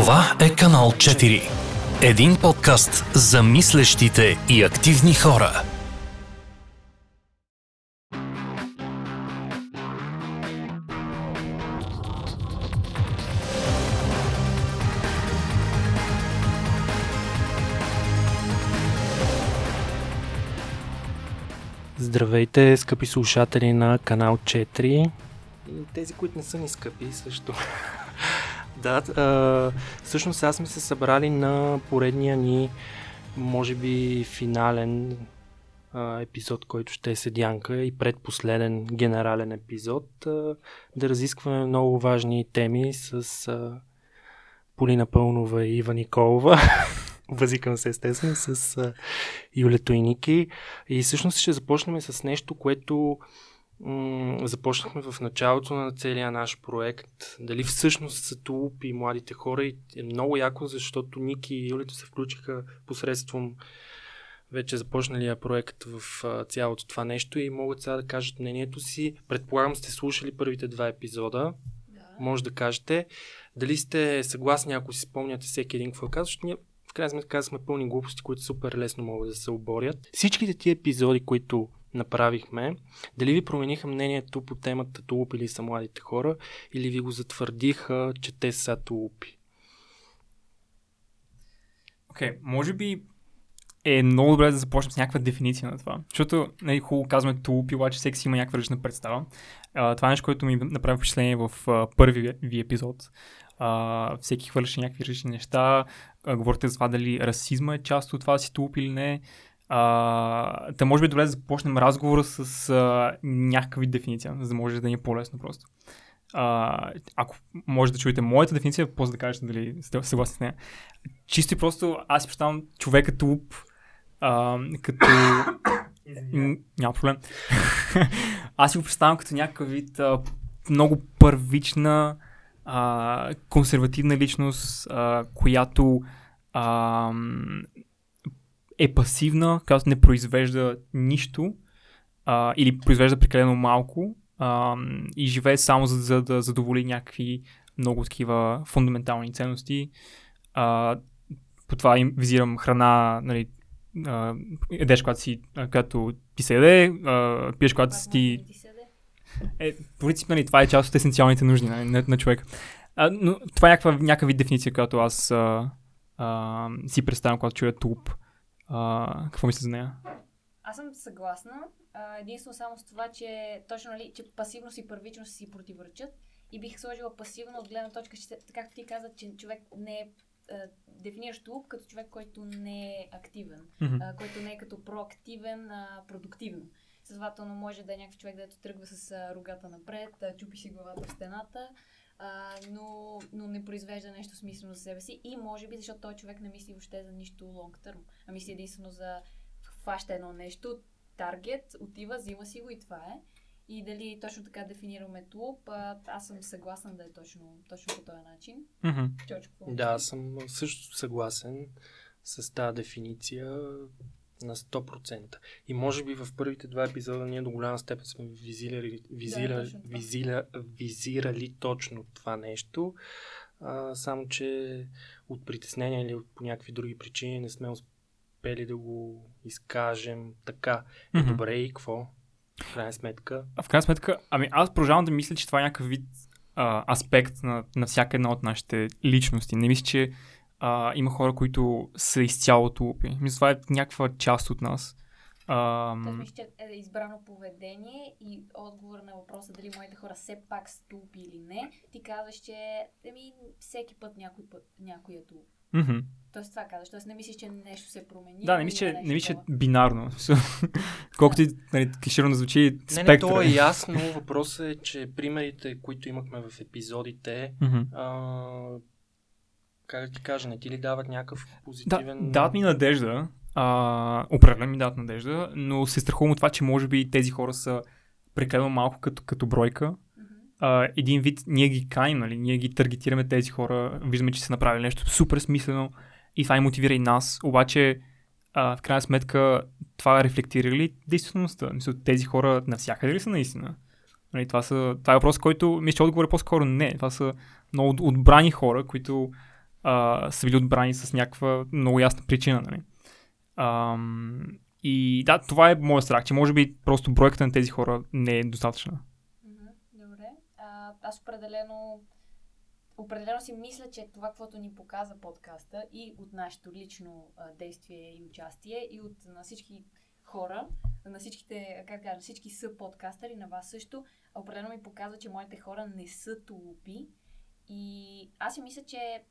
Това е канал 4. Един подкаст за мислещите и активни хора. Здравейте, скъпи слушатели на канал 4. И тези, които не са ни скъпи също. Да, а, всъщност аз сме се събрали на поредния ни, може би, финален а, епизод, който ще е седянка и предпоследен генерален епизод, а, да разискваме много важни теми с а, Полина Пълнова и Ива Николова. Възикам се естествено с а, Юля Тойники. И всъщност ще започнем с нещо, което м- започнахме в началото на целия наш проект. Дали всъщност са тулуп и младите хора и е много яко, защото Ники и Юлито се включиха посредством вече започналия проект в а, цялото това нещо и могат сега да кажат мнението си. Предполагам сте слушали първите два епизода. Да. Може да кажете дали сте съгласни, ако си спомняте всеки един какво казва, защото ние в крайна сметка казахме пълни глупости, които супер лесно могат да се оборят. Всичките тия епизоди, които направихме, дали ви промениха мнението по темата тулуп или са младите хора, или ви го затвърдиха, че те са тулупи? Окей, okay, може би е много добре да започнем с някаква дефиниция на това. Защото, нали, хубаво казваме тулупи, обаче всеки си има някаква различна представа. А, това е нещо, което ми направи впечатление в а, първи ви епизод. А, всеки хвърляше някакви различни неща. А, говорите за това дали расизма е част от това си тулуп или не. А, та може би е добре да започнем разговора с а, някаква вид дефиниция, за да може да ни е по-лесно просто. А, ако може да чуете моята дефиниция, после да кажете дали сте съгласни с нея. Чисто и просто аз си представям човека а, като... М, Няма проблем. аз си го представям като някакъв вид а, много първична а, консервативна личност, а, която а, е пасивна, която не произвежда нищо а, или произвежда прекалено малко а, и живее само за, за да задоволи някакви много такива фундаментални ценности. А, по това им визирам храна, нали, а, едеш, когато, си, а, когато ти се яде, а, пиеш, когато си ти... Е, по принцип, нали, това е част от есенциалните нужди нали, на, на човека. А, но това е някаква, някаква вид дефиниция, която аз а, а, си представям, когато чуя туп. А, какво мислите за нея? Аз съм съгласна. А, единствено само с това, че точно нали, че пасивност и първичност си противоречат. И бих сложила пасивно от гледна точка, че, както ти каза, че човек не е а, дефинираш тулуп като човек, който не е активен, Мгм. а, който не е като проактивен, а продуктивен. Следователно може да е някакъв човек, дето тръгва с а, рогата напред, а, чупи си главата в стената, а, но, но не произвежда нещо смислено за себе си и може би защото той човек не мисли въобще за нищо long term, а мисли единствено за хваща едно нещо, таргет, отива, взима си го и това е. И дали точно така дефинираме тулуп, аз съм съгласна да е точно, точно по този начин. Чочо, какво Да, аз съм също съгласен с тази дефиниция на 100%. И може би в първите два епизода ние до голяма степен сме визирали, визира, точно това. визира, визирали точно това нещо, а, само че от притеснения или от по някакви други причини не сме успели да го изкажем така. Мгм. Добре, и какво? В крайна сметка. А в крайна сметка, ами аз продължавам да мисля, че това е някакъв вид а, аспект на, на всяка една от нашите личности. Не мисля, че а, има хора, които са изцяло тулупи. Мисля, това е някаква част от нас. А, Аз мисля, че е избрано поведение и отговор на въпроса дали моите хора все пак са тупи или не, ти казваш, че еми, всеки път някой път някой е туп. мгм. Тоест това казваш, тоест не мислиш, че нещо се промени. Да, не че, има не нещо мисля, че бинарно. Колкото и нали, звучи Не, не, спектър. то е ясно. Въпросът е, че примерите, които имахме в епизодите, Мгм. а, как да ти кажа, не ти ли дават някакъв Да, позитивен... дават ми надежда. А, определено ми дават надежда, но се страхувам от това, че може би тези хора са прекалено малко като, като бройка. А, един вид, ние ги каним, нали? ние ги таргетираме тези хора, виждаме, че са направили нещо супер смислено и това и мотивира и нас, обаче а, в крайна сметка това рефлектира ли действителността? Мисля, тези хора навсякъде ли са наистина? Нали, това, са, това е въпрос, който мисля, че отговор е по-скоро не. Това са много от- отбрани хора, които а, са били отбрани с някаква много ясна причина. Нали? Ам, и да, това е моят страх, че може би просто бройката на тези хора не е достатъчна. Добре. А, аз определено определено си мисля, че това, което ни показа подкаста и от нашето лично а, действие и участие и от на всички хора, на всичките, как кажа, всички са подкастъри, на вас също, определено ми показва, че моите хора не са тулупи. И аз си мисля, че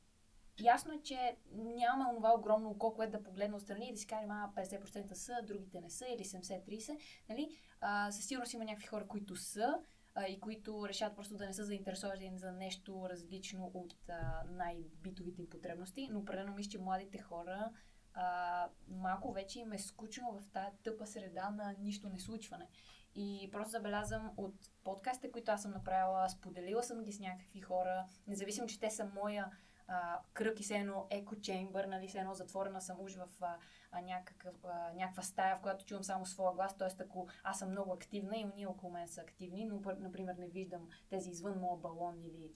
ясно е, че няма онова огромно око, което да погледне отстрани и да си каже, а 50% са, другите не са или 70-30. Нали? А, със сигурност има някакви хора, които са, а, и които решават просто да не са заинтересовани за нещо различно от а, най-битовите им потребности, но определено мисля, че младите хора а, малко вече им е скучно в тази тъпа среда на нищо не случване. И просто забелязвам от подкастите, които аз съм направила, споделила съм ги с някакви хора, независимо, че те са моя а, кръг и все едно еко чеймбър, нали, все едно затворена съм уж в а, някакъв, а, някаква стая, в която чувам само своя глас, т.е. ако аз съм много активна и уния около мен са активни, но, например, не виждам тези извън моя балон или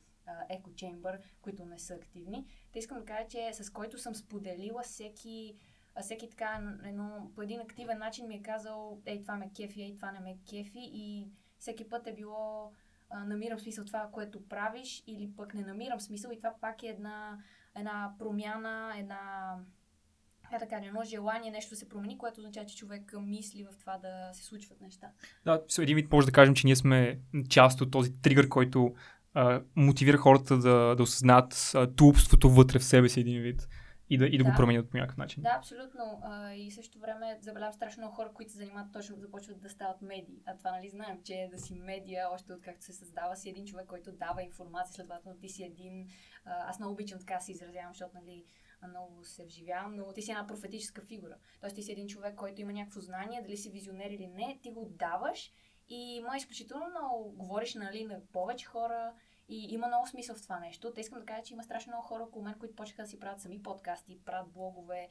еко чеймбър, които не са активни. Те искам да кажа, че с който съм споделила всеки всеки така едно, по един активен начин ми е казал, ей, това ме кефи, ей, това не ме кефи и всеки път е било а, намирам смисъл това, което правиш или пък не намирам смисъл и това пак е една, една промяна, една как да кажа, едно желание нещо да се промени, което означава, че човек мисли в това да се случват неща. Да, с един вид може да кажем, че ние сме част от този тригър, който а, мотивира хората да, да осъзнаят а, тупството вътре в себе си един вид и да, и да, Да. го променят по някакъв начин. Да, абсолютно. А, и в същото време забелявам страшно много хора, които се занимават точно, започват да стават медии. А това, нали, знаем, че да си медия, още от както се създава, си един човек, който дава информация, следователно ти си един... А, аз много обичам така се изразявам, защото, нали, много се вживявам, но ти си една профетическа фигура. Тоест ти си един човек, който има някакво знание, дали си визионер или не, ти го даваш и има изключително много, говориш нали, на повече хора и има много смисъл в това нещо. Те искам да кажа, че има страшно много хора около мен, които почнаха да си правят сами подкасти, правят блогове,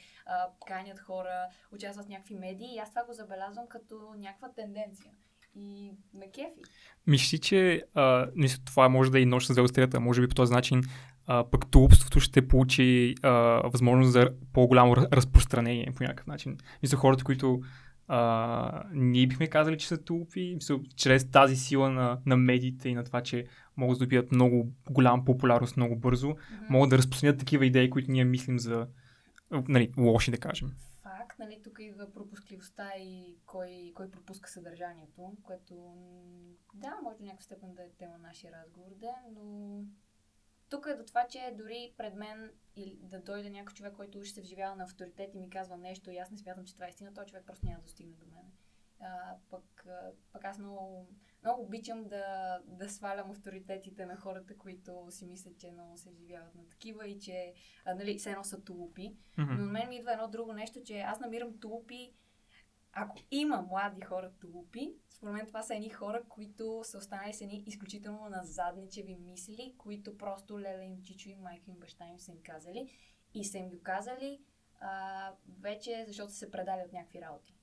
канят хора, участват в някакви медии и аз това го забелязвам като някаква тенденция. И ме кефи. Мислиш, ли, че а, мисля, това може да е и нощ с две Може би по този начин а, пък тулупството ще получи а, възможност за по-голямо раз- разпространение по някакъв начин. Мисля, хората, които а, ние бихме казали, че са тулупи, чрез тази сила на, на медиите и на това, че могат да добият много голяма популярност много бързо, Мгм. могат да разпространят такива идеи, които ние мислим за нали, лоши, да кажем. Факт, нали, тук идва пропускливостта и кой, кой пропуска съдържанието, което да, може до някаква степен да е тема на нашия разговор, да, но тук е до това, че дори пред мен или да дойде някой човек, който ще се вживява на авторитет и ми казва нещо и аз не смятам, че това е истина, този човек просто няма да достигне до мен. А, пък, пък аз много, много обичам да, да свалям авторитетите на хората, които си мислят, че много се вживяват на такива и че а, нали, все едно са тулупи. Но Мгм. на мен ми идва едно друго нещо, че аз намирам тулупи. Ако има млади хора тулупи, според мен това са едни хора, които са останали с едни изключително назадничеви мисли, които просто леле им, чичо им, майка им, баща им са им казали. И са им го казали а, вече, защото са се предали от някакви работи.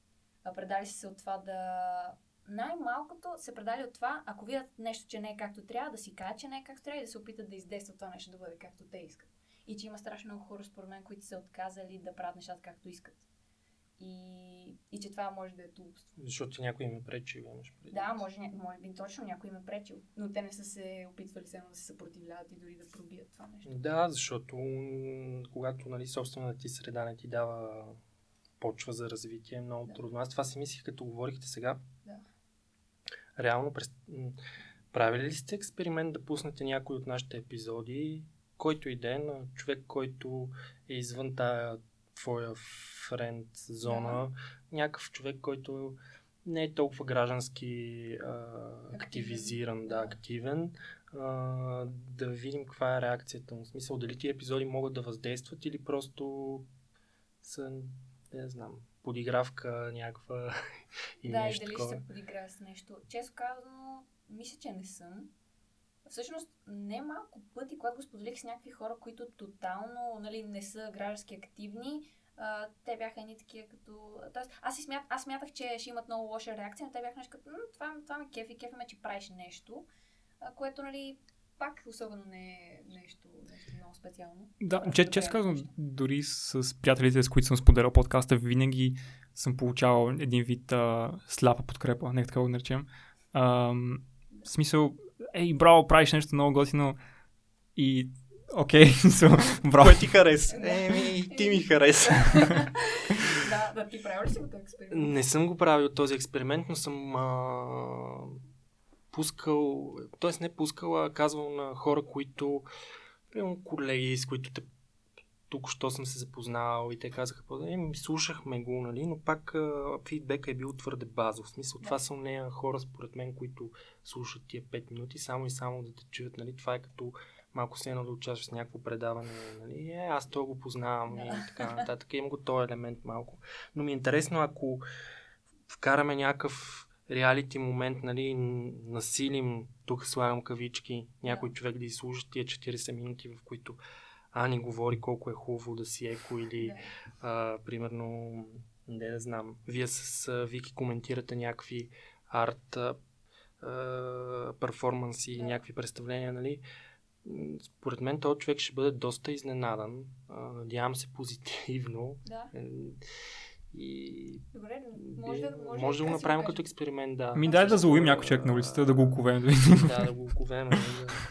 А, предали са се от това да... Най-малкото се предали от това, ако видят нещо, че не е както трябва, да си кажат, че не е както трябва и да се опитат да издействат това нещо да бъде както те искат. И че има страшно много хора, според мен, които са отказали да правят нещата както искат. И, и че това може да е тупост. Защото някой им е пречил, имаш предвид. Да, може, може би точно някой им е пречил, но те не са се опитвали само да се съпротивляват и дори да пробият това нещо. Да, защото когато нали, собствената ти среда не ти дава почва за развитие, е много Да. трудно. Аз това си мислих, като говорихте сега. Да. Реално, през... правили ли сте експеримент да пуснете някой от нашите епизоди, който и да е на човек, който е извън тая твоя френд зона, някакъв човек, който не е толкова граждански а, активизиран, да, да. активен, а, да видим каква е реакцията му. В смисъл, дали тия епизоди могат да въздействат или просто са, не знам, подигравка някаква и да, нещо и дали такова. ще се подиграя с нещо. Често казано, мисля, че не съм. Всъщност, не малко пъти, когато го споделих с някакви хора, които тотално нали, не са граждански активни, а, те бяха едни такива като... Тоест, аз, си смят, аз смятах, че ще имат много лоша реакция, но те бяха нещо като, «М, това, това ме кефи, кефи ме, че правиш нещо, а, което, нали, пак особено не е нещо, нещо много специално. Да, че, често казвам, дори с приятелите, с които съм споделял подкаста, винаги съм получавал един вид а, сляпа подкрепа, нека така го наречем. Ам, в смисъл, ей, браво, правиш нещо много готино и окей, so, браво. Кое ти хареса? Еми, ти ми хареса. да, да, ти правил ли си го този експеримент? Не съм го правил този експеримент, но съм а, пускал, т.е. не пускал, а казвал на хора, които, примерно колеги, с които те тук що съм се запознал и те казаха, слушахме го, нали, но пак а, фидбека е бил твърде базов. В смисъл, Да. това са нея хора, според мен, които слушат тия 5 минути, само и само да те чуят, нали, това е като малко се едно да участваш в някакво предаване, нали, е, аз то го познавам Да. и така нататък. Има го този елемент малко. Но ми е интересно, ако вкараме някакъв реалити момент, нали, насилим, тук слагам кавички, някой Да. човек да изслуша тия 40 минути, в които Ани говори колко е хубаво да си еко или Да. а, примерно, не да знам, вие с а, Вики коментирате някакви арт а, перформанси, Да. някакви представления, нали? Според мен този човек ще бъде доста изненадан. А, надявам се позитивно. Да, И добре, може да, може, може да го така си направим като експеримент, да. Ми дай да заловим някой човек на улицата, да го оковем. Да, да го оковем. да.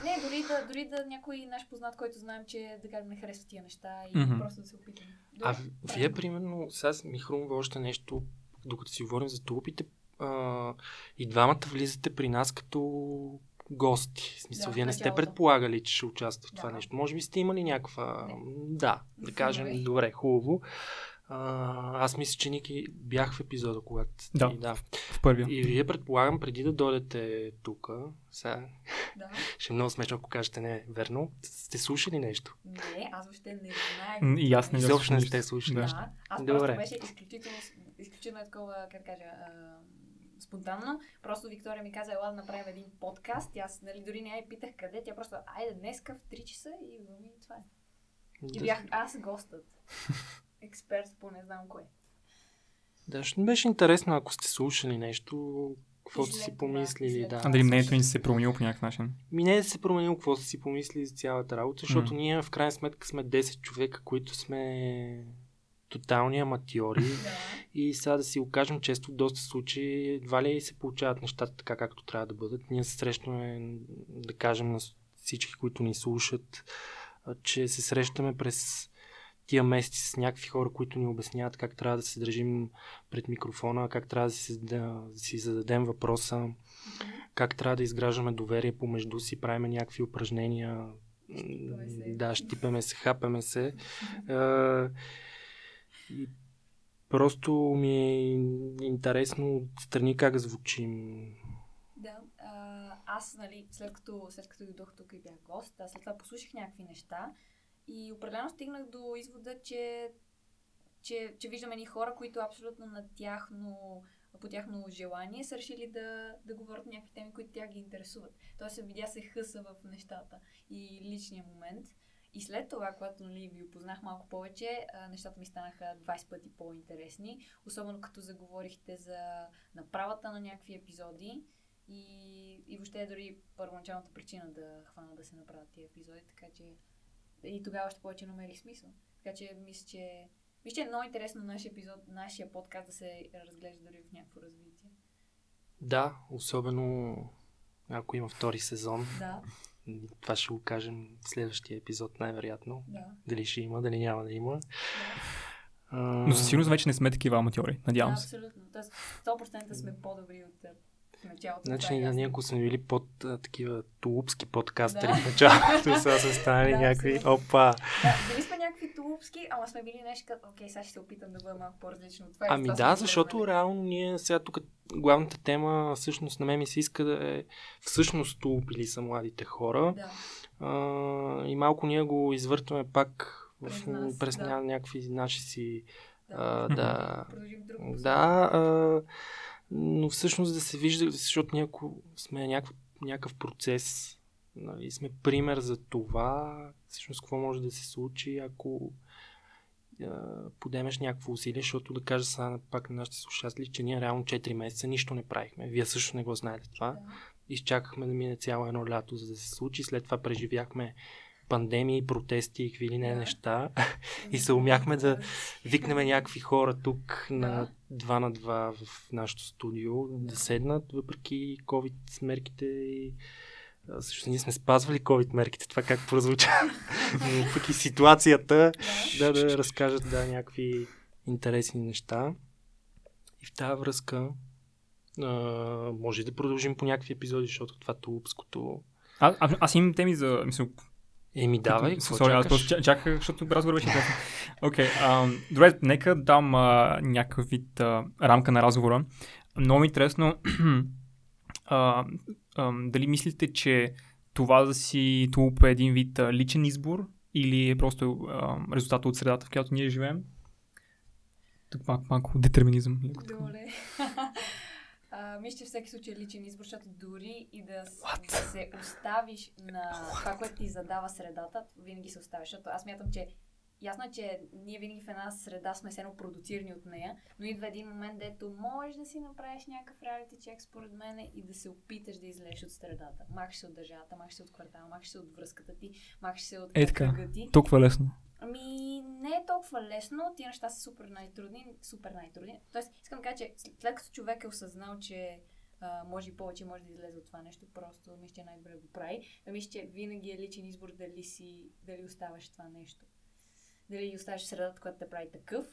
Не, дори да, дори да някой наш познат, който знаем, че да кажем не харесва тия неща и Мгм. просто да се опитаме. А вие, примерно, сега ми хрумва още нещо, докато си говорим за тулупите, а, и двамата влизате при нас като гости. В смисъл, Да, вие не сте предполагали, че ще участвате в това Да. нещо. Може би сте имали някаква... Не. Да, да кажем, добре, хубаво. А, аз мисля, че Ники бях в епизода, когато... Да. да. В първия. И вие предполагам, преди да дойдете тук, сега Да. ще е много смешно, ако кажете не верно, сте слушали нещо. Не, аз въобще не знаех. И аз не. Изобщо не сте слушали. Да. Да, аз Добре. просто беше изключително, изключително такова, как кажа, а, спонтанно. Просто Виктория ми каза, ела да направим един подкаст. И аз нали, дори не я питах къде. Тя просто, айде днеска в 3 часа и ами, това е. И бях аз гостът. Експерт по не знам кое. Да, ще ми беше интересно, ако сте слушали нещо, какво сте си помислили. Да. А дали мнението ни се е променило по някакъв начин? Ми не е да се променило какво сте си помислили за цялата работа, защото М. ние в крайна сметка сме 10 човека, които сме тотални аматьори. И сега да си го кажем често в доста случаи, едва ли се получават нещата така, както трябва да бъдат. Ние се срещаме, да кажем, на всички, които ни слушат, че се срещаме през тия месеци с някакви хора, които ни обясняват как трябва да се държим пред микрофона, как трябва да си, да си зададем въпроса, как трябва да изграждаме доверие помежду си, правиме някакви упражнения. Се. Да, щипаме се, хапеме се. И просто ми е интересно отстрани как звучим. Да, аз, нали, след като, след като дойдох тук и бях гост, аз след това послушах някакви неща и определено стигнах до извода, че, че, че виждаме ни хора, които абсолютно на тяхно, по тяхно желание са решили да, да говорят някакви теми, които тях ги интересуват. Тоест се видя се хъса в нещата и личния момент. И след това, когато нали, ви опознах малко повече, нещата ми станаха 20 пъти по-интересни. Особено като заговорихте за направата на някакви епизоди. И, и въобще дори първоначалната причина да хвана да се направят тия епизоди, така че и тогава още повече намерих смисъл. Така че мисля, че мисля, че е много интересно нашия епизод, нашия подкаст да се разглежда дори в някакво развитие. Да, особено ако има втори сезон. Да, Това ще го кажем в следващия епизод, най-вероятно. да. Дали ще има, дали няма да има. да. А, Но със сигурност вече не сме такива аматьори, Да, надявам се. абсолютно. Тоест 100% сме по-добри от а, в началото. Значи, е ние, ако сме били под а, такива тулупски подкастери Да. в началото, сега са станали Да, някакви, опа. Да, дали сме някакви тулупски, ама сме били нещо като, окей, сега ще се опитам да бъда малко по-различно от това. Ами това да, защото влезнали. реално ние сега тук главната тема, всъщност на мен ми се иска да е всъщност тулупили са младите хора. Да, А, и малко ние го извъртваме пак в, През нас, през да. ня- някакви наши си да. а, да, да а, но всъщност да се вижда, защото ние ако сме някакъв, някакъв процес, нали, сме пример за това, всъщност какво може да се случи, ако подемеш някакво усилие, защото да кажа сега пак на нашите слушатели, че ние реално 4 месеца нищо не правихме. Вие също не го знаете това. Да. Изчакахме да мине цяло едно лято, за да се случи. След това преживяхме пандемии, протести и какви ли не неща. И се умяхме да викнем някакви хора тук на два на два в нашото студио да седнат, въпреки COVID мерките и също ние сме спазвали COVID мерките, това как прозвуча. Но пък и ситуацията да, да разкажат да, някакви интересни неща. И в тази връзка а, може да продължим по някакви епизоди, защото това тулупското... А, а, аз имам теми за... Мисъл, Еми, давай, Като- Sorry, аз просто ча- чаках, защото разговор беше интересен. Окей, ам, добре, нека дам а, някакъв вид а, рамка на разговора. Много ми е интересно а, ам, дали мислите, че това да си тулуп е един вид а, личен избор или е просто а, резултат от средата, в която ние живеем? Тук малко, малко детерминизъм. Добре. А, мисля, че всеки случай е личен избор, защото дори и да, да се оставиш на това, което ти задава средата, винаги се оставиш. Защото аз мятам, че ясно е, че ние винаги в една среда сме сено продуцирани от нея, но идва един момент, дето можеш да си направиш някакъв реалити чек, според мен, и да се опиташ да излезеш от средата. Махаш се от държавата, махаш се от квартала, махаш се от връзката ти, махаш се от Е, кръга ти. Толкова лесно. Ами, не е толкова лесно. Тия неща са супер най-трудни. Супер най-трудни. Тоест, искам да кажа, че след като човек е осъзнал, че а, може и повече, може да излезе от това нещо, просто мисля, че най-добре го прави. А мисля, че винаги е личен избор дали си, дали оставаш това нещо. Дали оставаш в средата, която те прави такъв,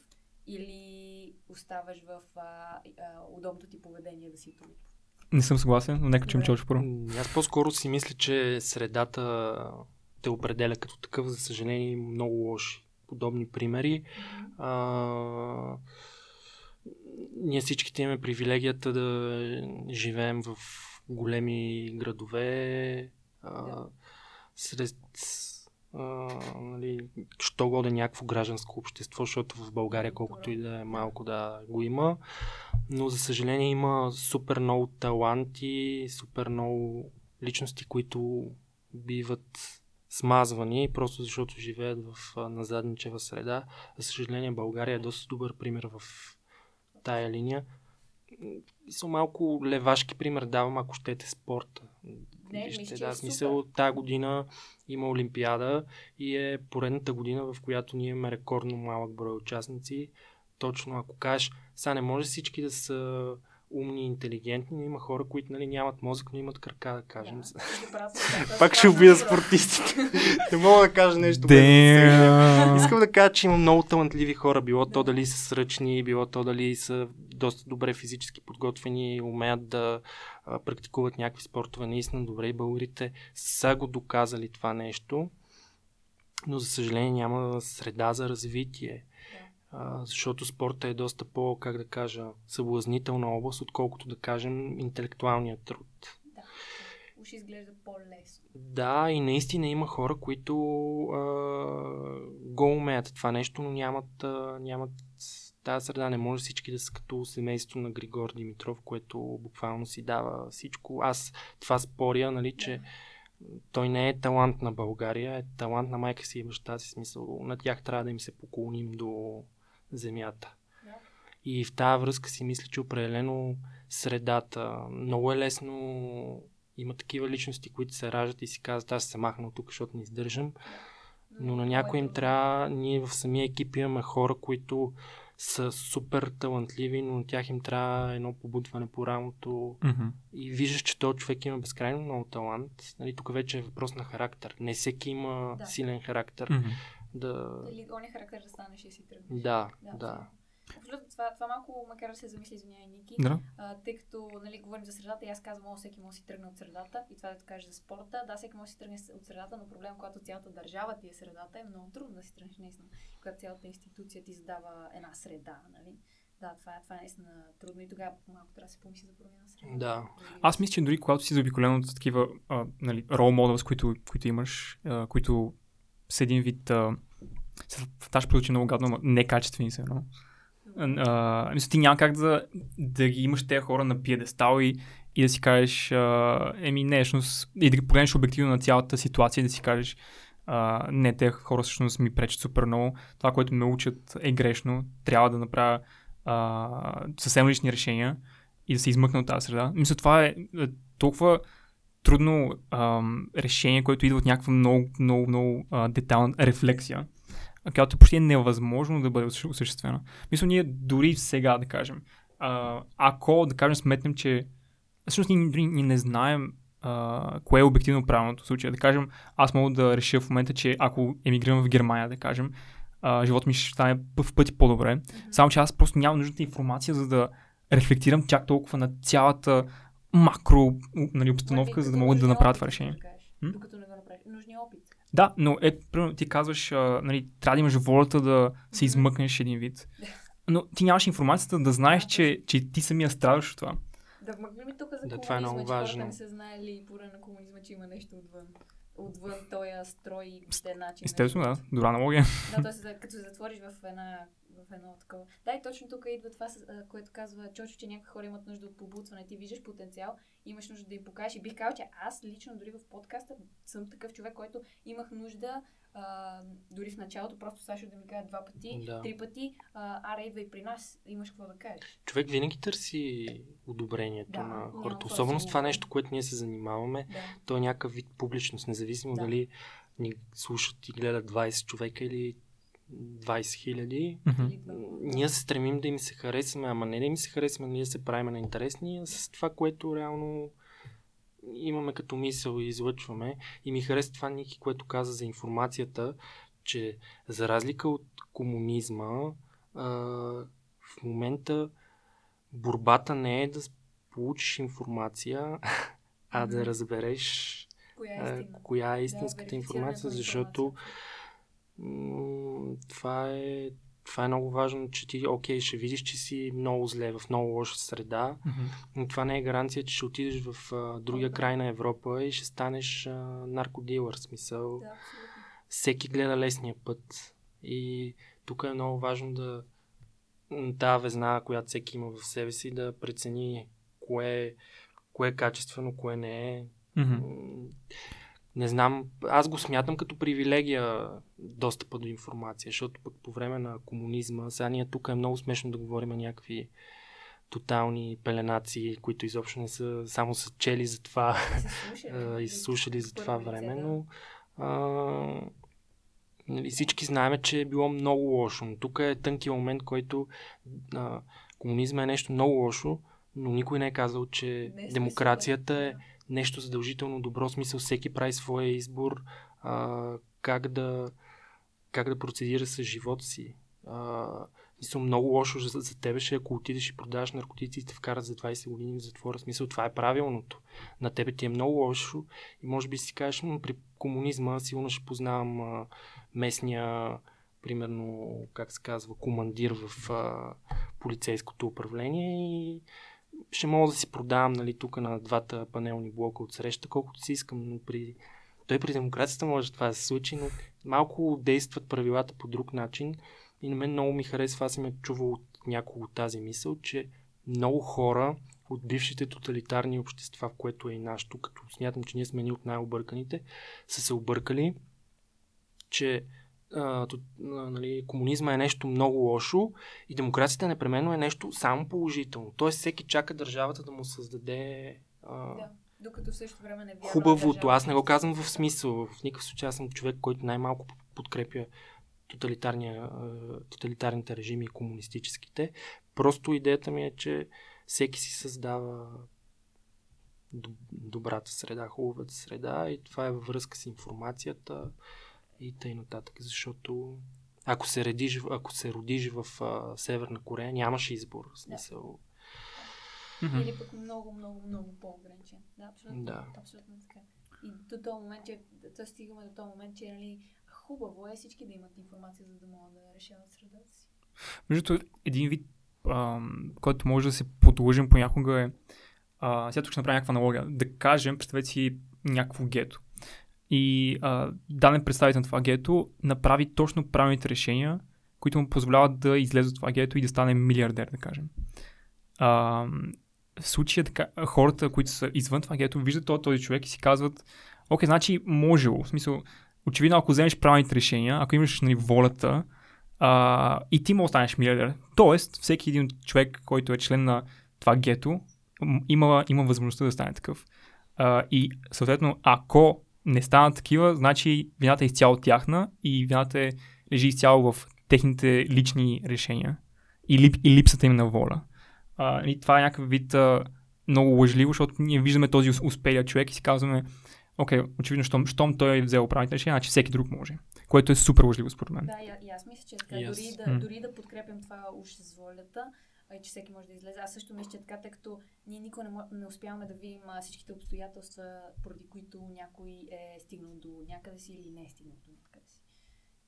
или оставаш в а, а, удобното ти поведение да си тук. Не съм съгласен, но нека чуем. Чочо първо. Аз по-скоро си мисля, че средата те определя като такъв. За съжаление, има много лоши подобни примери. А, ние всичките имаме привилегията да живеем в големи градове, а, сред а, нали, що годе някакво гражданско общество, защото в България колкото и да е малко да го има, но за съжаление има супер много таланти, супер много личности, които биват смазвани, просто защото живеят в назадничева среда. За съжаление България е доста добър пример в тая линия. И са малко левашки пример давам, ако щете спорта. Не, Вижте, мисля, да, е смисъл, тази година има Олимпиада и е поредната година, в която ние имаме рекордно малък брой участници. Точно ако кажеш, сега не може всички да са умни и интелигентни, има хора, които нали, нямат мозък, но имат крака, да кажем. Нещата Пак ще убия спортистите. не мога да кажа нещо. без. Искам да кажа, че има много талантливи хора, било то дали са сръчни, било то дали са доста добре физически подготвени, умеят да а, практикуват някакви спортове. Наистина добре и българите са го доказали това нещо, но за съжаление няма среда за развитие. А, защото спорта е доста по, как да кажа, съблазнителна област, отколкото да кажем интелектуалният труд. Да. Уж изглежда по-лесно. Да, и наистина има хора, които а, го умеят това нещо, но нямат, а, нямат тази среда. Не може всички да са като семейство на Григор Димитров, което буквално си дава всичко. Аз това споря, нали, че той не е талант на България, е талант на майка си и баща си. Смисъл, на тях трябва да им се поклоним до земята. Да. И в тази връзка си мисля, че определено средата. Много е лесно. Има такива личности, които се раждат и си казват, аз се махна от тук, защото не издържам. Но на някой им трябва, ние в самия екип имаме хора, които са супер талантливи, но на тях им трябва едно побутване по рамото Мгм. и виждаш, че този човек има безкрайно много талант. Нали, тук вече е въпрос на характер. Не всеки има Да. силен характер Мгм. Да... Или ония характер да станеш и си тръгнеш. Да, да. абсолютно. Абсолютно, това, това малко, макар да се замисли, извинявай, Ники, Да. а, тъй като нали, говорим за средата и аз казвам, о, всеки може да си тръгне от средата и това да кажеш за спорта. Да, всеки може да си тръгне с- от средата, но проблем, когато цялата държава ти е средата, е много трудно да си тръгнеш наистина. Когато цялата институция ти задава една среда, нали? Да, това е, това е наистина трудно и тогава малко трябва да се помисли за промяна на среда. Да. Аз мисля, че дори когато си заобиколен от такива а, нали, role models, които, които имаш, а, които с един вид а, в тази прозвучи много гадно, но некачествени са, но. А, мисля, ти няма как да, да ги имаш тези хора на пиедестал и, и да си кажеш, а, еми не, всъщност, и да ги погледнеш обективно на цялата ситуация и да си кажеш, а, не, тези хора всъщност ми пречат супер много, това, което ме учат е грешно, трябва да направя а, съвсем лични решения и да се измъкна от тази среда. Мисля, това е, е толкова трудно ам, решение, което идва от някаква много, много, много а, детална рефлексия, която почти е невъзможно да бъде осъществена. Мисля, ние дори сега, да кажем, а, ако, да кажем, сметнем, че всъщност ние, ние, ние не знаем а, кое е обективно правилното случай. Да кажем, аз мога да реша в момента, че ако емигрирам в Германия, да кажем, а, живота ми ще стане в пъти по-добре. Mm-hmm. Само, че аз просто нямам нужната информация, за да рефлектирам чак толкова на цялата макро нали, обстановка, за да мога да направя това решение. Да Докато не го направиш. Нужния опит. Да, но е, примерно, ти казваш, а, нали, трябва да имаш волята да се измъкнеш един вид. Но ти нямаш информацията да знаеш, че, че ти самия страдаш от това. Да вмъкнем тук за да, това е много важно. не са знаели по на комунизма, че има нещо отвън. Отвън този строй и начин. Естествено, да. Добра аналогия. Да, т.е. като се затвориш в една в едно такова. Да, и точно тук идва това, което казва Чочо, че някои хора имат нужда от побутване. Ти виждаш потенциал, имаш нужда да им покажеш. И бих казал, че аз лично дори в подкаста съм такъв човек, който имах нужда а, дори в началото, просто Сашо да ми каже два пъти, да. три пъти, а, аре, идва и при нас, имаш какво да кажеш. Човек винаги търси одобрението да, на хората. Особено с това нещо, което ние се занимаваме, да. то е някакъв вид публичност, независимо да. дали ни слушат и гледат 20 човека или 20 хиляди. Mm-hmm. Ние се стремим да им се харесваме, ама не да им се харесваме, ние се правим на интересни, а с това, което реално имаме като мисъл и излъчваме. И ми хареса това, Ники, което каза за информацията, че за разлика от комунизма, а, в момента борбата не е да получиш информация, а да разбереш коя е, коя е истинската да, информация, защото м- това е това е много важно, че ти, окей, ще видиш, че си много зле, в много лоша среда, mm-hmm. но това не е гаранция, че ще отидеш в а, другия край на Европа и ще станеш а, наркодилър, смисъл. Да, Всеки гледа лесния път. И тук е много важно да тази везна, която всеки има в себе си, да прецени кое, кое е качествено, кое не е. Mm-hmm не знам, аз го смятам като привилегия достъпа до информация, защото пък по време на комунизма, сега ние тук е много смешно да говорим някакви тотални пеленации, които изобщо не са, само са чели за това и са слушали за това време, но а, нали, всички знаем, че е било много лошо. Но тук е тънки момент, който а, комунизма е нещо много лошо, но никой не е казал, че не е демокрацията е нещо задължително добро, смисъл всеки прави своя избор а, как, да, как да процедира с живота си. А, смисъл, много лошо за, за тебе ще ако отидеш и продаваш наркотици и те вкарат за 20 години в затвора. Смисъл, това е правилното. На тебе ти е много лошо и може би си кажеш, но при комунизма сигурно ще познавам а, местния примерно, как се казва, командир в а, полицейското управление и ще мога да си продавам нали, тук на двата панелни блока от среща, колкото си искам, но при... Той при демокрацията може това да се случи, но малко действат правилата по друг начин. И на мен много ми харесва, аз съм я чувал от няколко тази мисъл, че много хора от бившите тоталитарни общества, в което е и нашето, като смятам, че ние сме ни от най-обърканите, са се объркали, че а, то, а, нали, комунизма е нещо много лошо и демокрацията непременно е нещо само положително. Тоест всеки чака държавата да му създаде а, да. Докато в същото време не вярва Хубавото. Аз не го казвам в смисъл. В никакъв случай аз съм човек, който най-малко подкрепя тоталитарните режими и комунистическите. Просто идеята ми е, че всеки си създава добрата среда, хубавата среда и това е във връзка с информацията, и тъй нататък. Защото ако се, редиш, ако се родиш в а, Северна Корея, нямаш избор. В смисъл. Да. Или пък много, много, много по-ограничен. Да, абсолютно. Да. Абсолютно така. И до този момент, че, да стигаме до този момент, че нали, хубаво е всички да имат информация, за да могат да решават средата си. Между един вид, ам, който може да се подложим понякога е, а, сега тук ще направя някаква аналогия. Да кажем, представете си някакво гето. И а, даден представител на това гето направи точно правилните решения, които му позволяват да излезе от това гето и да стане милиардер, да кажем. А, в случая така, хората, които са извън това гето, виждат този, този човек и си казват, окей, значи можело. В смисъл, очевидно, ако вземеш правилните решения, ако имаш нали, волята, а, и ти му останеш милиардер. Тоест, всеки един човек, който е член на това гето, има, има възможността да стане такъв. А, и съответно, ако не станат такива, значи вината е изцяло тяхна и вината е, лежи изцяло в техните лични решения и, лип, и липсата им на воля. А, и това е някакъв вид а, много лъжливо, защото ние виждаме този успелия човек и си казваме, окей, очевидно, щом, щом той е взел правилните решения, значи всеки друг може. Което е супер лъжливо според мен. Да, и, и аз мисля, че е така. Аз. Дори, да, дори да подкрепям това уж с волята, и че всеки може да излезе. Аз също мисля, че така, тъй като ние никога не, не успяваме да видим всичките обстоятелства, поради които някой е стигнал до някъде си или не е стигнал до някъде си.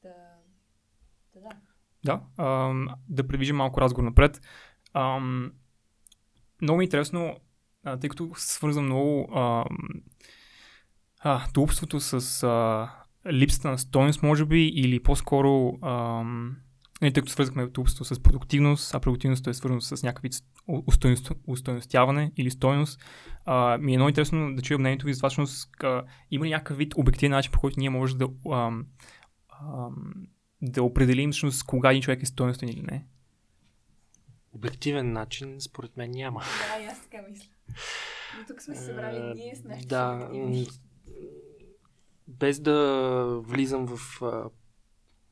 Та, та да. Да, ам, да предвижим малко разговор напред. Ам, много интересно, а, тъй като свързвам много ам, с а, липсата на стойност, може би, или по-скоро, ам, не, тъй като свързахме тулупството с продуктивност, а продуктивността е свързано с у- устойност, устойностяване или стойност, а, ми е много интересно да чуя мнението ви за това, има ли някакъв вид обективен начин, по който ние може да ам, ам, да определим всъщност кога един човек е стойностен или не. Обективен начин, според мен, няма. Да, и аз така мисля. Но тук сме се събрали Е, ние с нашите Да, без да влизам в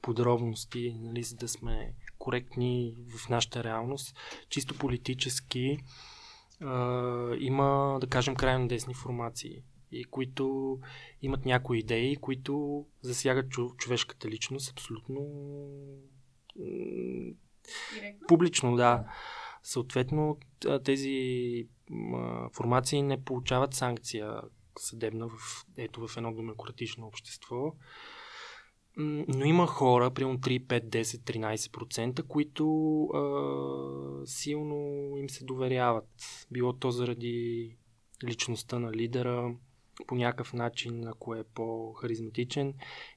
подробности, нали, за да сме коректни в нашата реалност, чисто политически а, има, да кажем, крайно десни формации, и които имат някои идеи, които засягат човешката личност абсолютно Директно. публично, да. Съответно, тези формации не получават санкция съдебна в, ето, в едно демократично общество. Но има хора, примерно 3, 5, 10, 13%, които а, силно им се доверяват. Било то заради личността на лидера, по някакъв начин, ако е по-харизматичен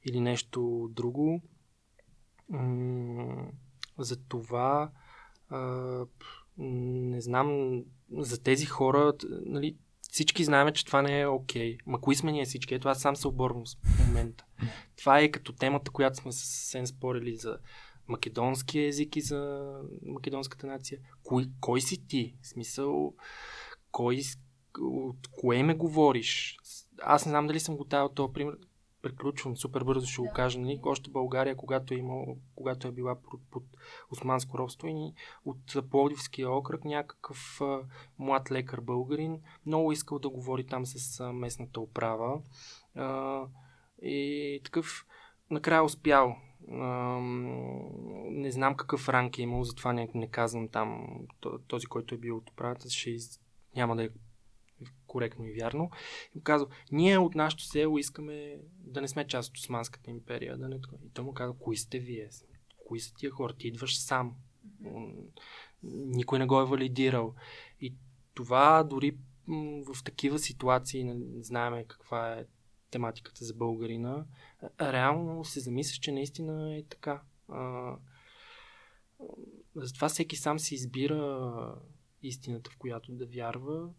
или нещо друго. М, За това не знам, за тези хора, нали, всички знаем, че това не е окей. Ма кои сме ние всички? Ето аз сам се обървам в момента. Това е като темата, която сме съвсем спорили за македонски език и за македонската нация. Кой, кой си ти? В смисъл, кой, от кое ме говориш? Аз не знам дали съм го давал този пример. Приключвам супер бързо, ще го Да. кажа. Нали? Още България, когато е, имал, когато е била под, под османско робство и от Пловдивския окръг някакъв а, млад лекар българин много искал да говори там с а, местната управа. А, и такъв накрая успял. А, не знам какъв ранг е имал, затова не, не казвам там то- този, който е бил от управата, ще из... няма да е коректно и вярно. И му казва, ние от нашото село искаме да не сме част от Османската империя. Да не... И той му казва, кои сте вие? Кои са тия хора? Ти идваш сам. Никой не го е валидирал. И това дори в такива ситуации, нали, знаеме каква е тематиката за българина, реално се замисляш, че наистина е така. А, затова всеки сам си избира истината, в която да вярва.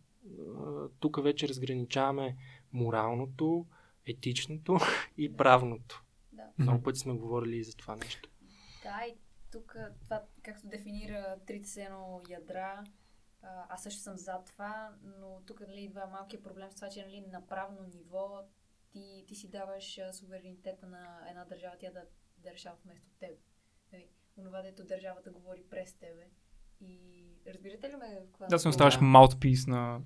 Тук вече разграничаваме моралното, етичното и правното. Да. Много пъти сме говорили и за това нещо. Да, и тук това, както дефинира трите сено ядра, а, аз също съм за това, но тук нали, идва малкият проблем с това, че нали, на правно ниво ти, ти си даваш суверенитета на една държава, тя да, да решава вместо теб. Нали, онова, дето държавата говори през тебе. И разбирате ли ме в какво? Да, се Да. оставаш mouthpiece на...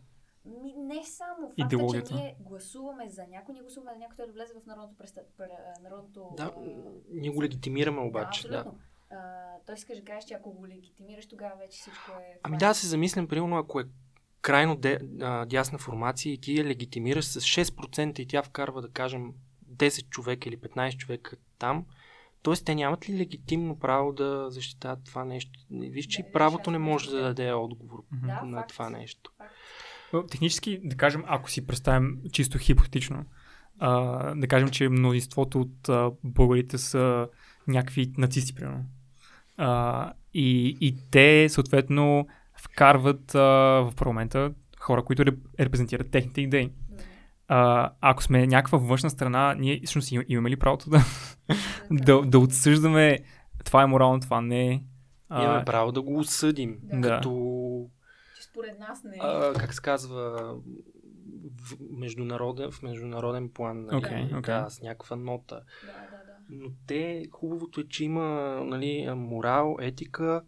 Ми, не само. Факта, Идеологията. че ние гласуваме за някой, ние гласуваме за някой, той да влезе в народното, преста... пре- народното Да, а, ние го легитимираме обаче. да, Да, абсолютно. А, той искаш да кажеш, че ако го легитимираш, тогава вече всичко е. Ами да, се замислям, примерно, ако е крайно де, а, дясна формация и ти я легитимираш с 6% и тя вкарва, да кажем, 10 човека или 15 човека там, т.е. те нямат ли легитимно право да защитават това нещо? Виж, че Да, и правото не може да даде отговор. Да, на факт. това нещо. Факт. Технически, да кажем, ако си представим чисто хипотетично, а, да кажем, че мнозинството от а, българите са някакви нацисти, примерно. А, и, и те, съответно, вкарват а, в парламента хора, които реп- репрезентират техните идеи. А, ако сме някаква външна страна, ние всъщност им- имаме ли правото да, да, да отсъждаме това е морално, това не е. А, Имаме право да го осъдим. Да. Като Че според нас не е. а, как се казва, в международен, в международен план. Нали, Окей, окей. Да, с някаква нота. Да, да, да. Но те, хубавото е, че има нали, морал, етика,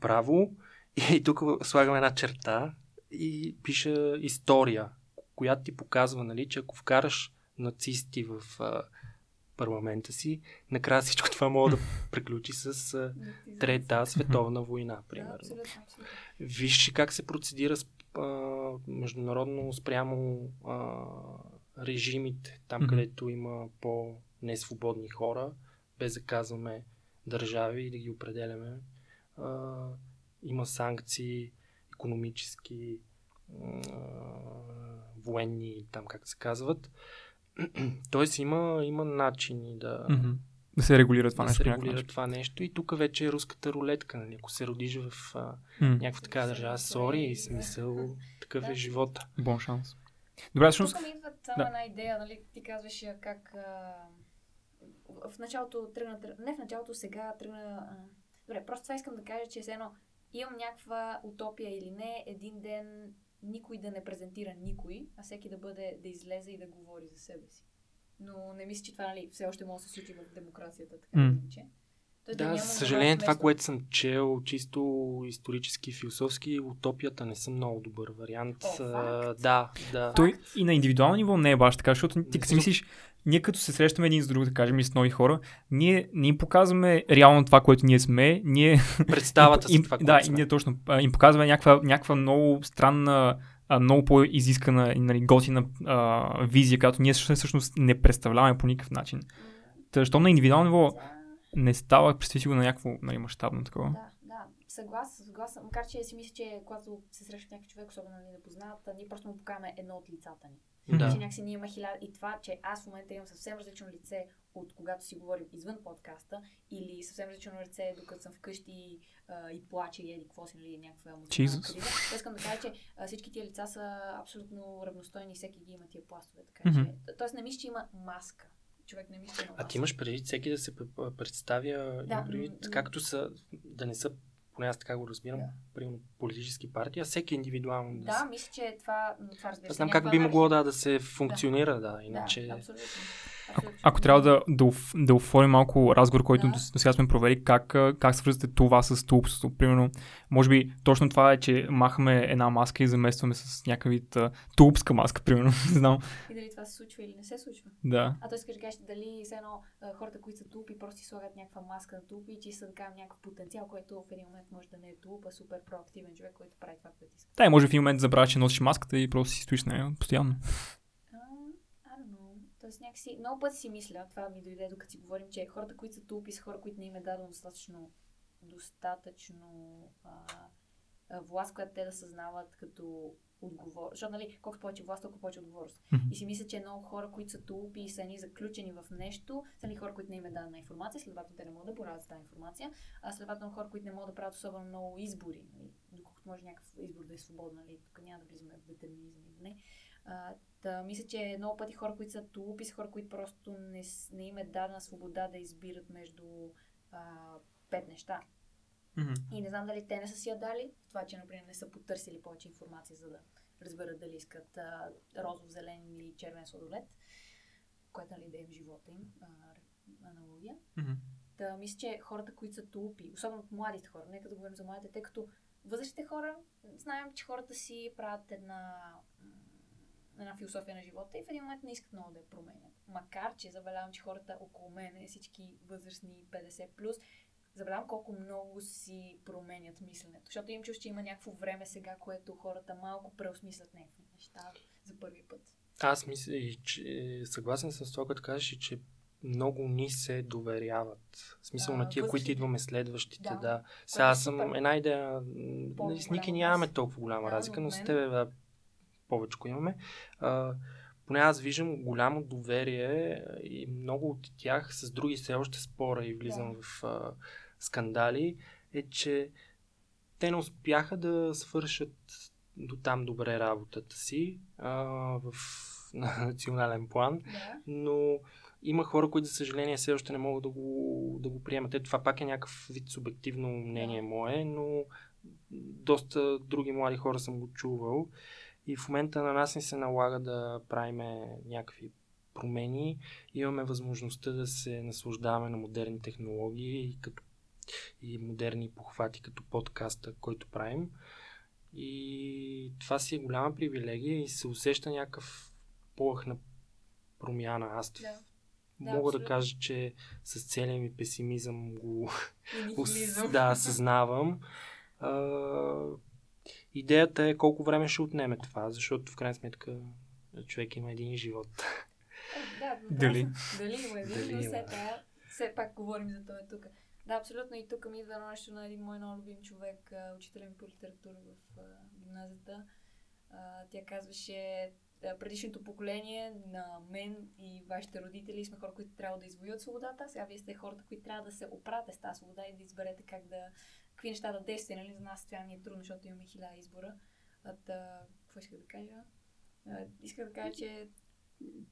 право и тук слагаме една черта и пише история, която ти показва, нали, че ако вкараш нацисти в а, парламента си, накрая всичко това може да приключи с а, Трета световна война, Да, примерно. абсолютно. Виж как се процедира с, а, международно спрямо а, режимите, там където има по-несвободни хора, без да казваме държави и да ги определяме. А, има санкции, економически, а, военни, там как се казват. Тоест има, има начини да. Да се регулира това да нещо. се по някакъв регулира начин. това нещо. И тук вече е руската рулетка. Нали? Ако се родиш в а, М. някаква така държава, сори, и смисъл, такъв е Да. живота. Бон шанс. Добре, всъщност, Тук ми идва само Да. една идея, нали? Ти казваш как а, в- началото тръгна, тръ- не в началото, сега тръгна... А, добре, просто това искам да кажа, че все едно имам някаква утопия или не, един ден никой да не презентира никой, а всеки да бъде, да излезе и да говори за себе си. Но не мисля, че това нали, все още може да се случи в демокрацията, така или иначе. Той Да, няма за съжаление, това, вместо- което съм чел, чисто исторически, философски, утопията не са много добър вариант. О, А, факт. да, да. той и на индивидуално ниво не е баш така, защото ти като си мислиш, ние като се срещаме един с друг, да кажем, и с нови хора, ние не им показваме реално това, което ние сме, ние Представата си това, да, което и сме. ние точно им показваме някаква, някаква много странна, а, много по-изискана и нали, готина а, визия, която ние всъщност- не представляваме по никакъв начин. Та, Защо на индивидуално ниво да. Не става, представи си го на някакво нали, мащабно такова. Да, да, съгласен, съгласен. Макар че си мисля, че когато се среща някакъв човек, особено нали, непознат, ние просто му покаваме едно от лицата ни. Да. Че някакси ние има хиляда. И това, че аз в момента имам съвсем различно лице от когато си говорим извън подкаста, или съвсем различно лице, докато съм вкъщи а, и плача и еди какво си, нали, някаква емоционална криза. Искам да кажа, че а, всички тия лица са абсолютно равностойни и всеки ги има тия пластове. Така Мгм. че, тоест не мисля, че има маска. Човек не маска. А ти имаш предвид всеки да се представя, Да, предвид, м, както са, да не са, поне аз така го разбирам, Да. примерно политически партии, а всеки индивидуално да, Да, мисля, че това, това разбира Аз се, знам как би могло да, да се функционира, да, иначе... Да, абсолютно. А- абсолютно. Ако трябва да, да, да оформим малко разговор, който Да. до, сега сме провели, как, как свързвате това с тулпството? Примерно, може би точно това е, че махаме една маска и заместваме с някакъв вид тулпска маска, примерно. Не знам. И дали това се случва или не се случва. Да. А той искаш да кажеш дали все едно хората, които са тулпи, просто си слагат някаква маска на тулпи и че са така някакъв потенциал, който в един момент може да не е тулп, а супер проактивен човек, който прави това, което иска. Да, може в един момент забравя, че носиш маската и просто си стоиш с нея постоянно. Тоест някакси, много пъти си мисля, това ми дойде докато си говорим, че хората, които са тулпи, са хора, които не им е дадено достатъчно, достатъчно а, а, власт, която те да съзнават като отговор. Защото, нали, колкото повече власт, толкова повече отговорност. Мгм. И си мисля, че много хора, които са тулпи и са ни заключени в нещо, са ни хора, които не им е дадена информация, следователно те не могат да борават с тази информация, а следователно хора, които не могат да правят особено много избори, нали, доколкото може някакъв избор да е свободен, нали, тук няма да влизаме в детерминизъм или не. А, да, мисля, че много пъти хора, които са тулпи, са хора, които просто не, не им е дадена свобода да избират между а, пет неща. И не знам дали те не са си я дали, това, че, например, не са потърсили повече информация, за да разберат дали искат а, розов, зелен или червен сладолет, което нали, да им живота им, а, аналогия. Мгм. Да, мисля, че хората, които са тулпи, особено от младите хора, нека да говорим за младите, тъй като възрастните хора, знаем, че хората си правят една, една философия на живота и в един момент не искат много да я променят. Макар, че забелявам, че хората около мене, всички възрастни 50+, плюс, забелявам колко много си променят мисленето. Защото им чуш, че има някакво време сега, което хората малко преосмислят някакви неща за първи път. Аз мисля, че съгласен съм с това, което кажеш, че много ни се доверяват. В смисъл А, на тия, които идваме следващите, Да. да. Сега аз е съм супер. една идея, с Ники нямаме толкова голяма Да, разлика, но с мен- тебе да, повече имаме. А, поне аз виждам голямо доверие и много от тях с други все още спора и влизам Да. в а, скандали, е, че те не успяха да свършат до там добре работата си а, в на национален план, Да. но има хора, които за съжаление все още не могат да го, да го приемат. Ето това пак е някакъв вид субективно мнение Да. мое, но доста други млади хора съм го чувал И в момента на нас не се налага да правим някакви промени. Имаме възможността да се наслаждаваме на модерни технологии и, като, и модерни похвати, като подкаста, който правим. И това си е голяма привилегия и се усеща някакъв полъх на промяна. Аз Да. мога Да, да абсолютно. кажа, че с целия ми песимизъм го да, съзнавам. А, идеята е колко време ще отнеме това, защото в крайна сметка човек има един живот. Да, Дали? Дали има един, Дали но има. все, тая, все пак говорим за това тук. Да, абсолютно и тук ми идва едно нещо на един мой много любим човек, учителя ми по литература в гимназията. Тя казваше, предишното поколение на мен и вашите родители сме хора, които трябва да извоюват свободата. Сега вие сте хората, които трябва да се оправяте с тази свобода и да изберете как да, какви неща да действате. Нали? За нас това ни е трудно, защото имаме хиляда избора. А, да, какво исках да кажа? А, исках да кажа, че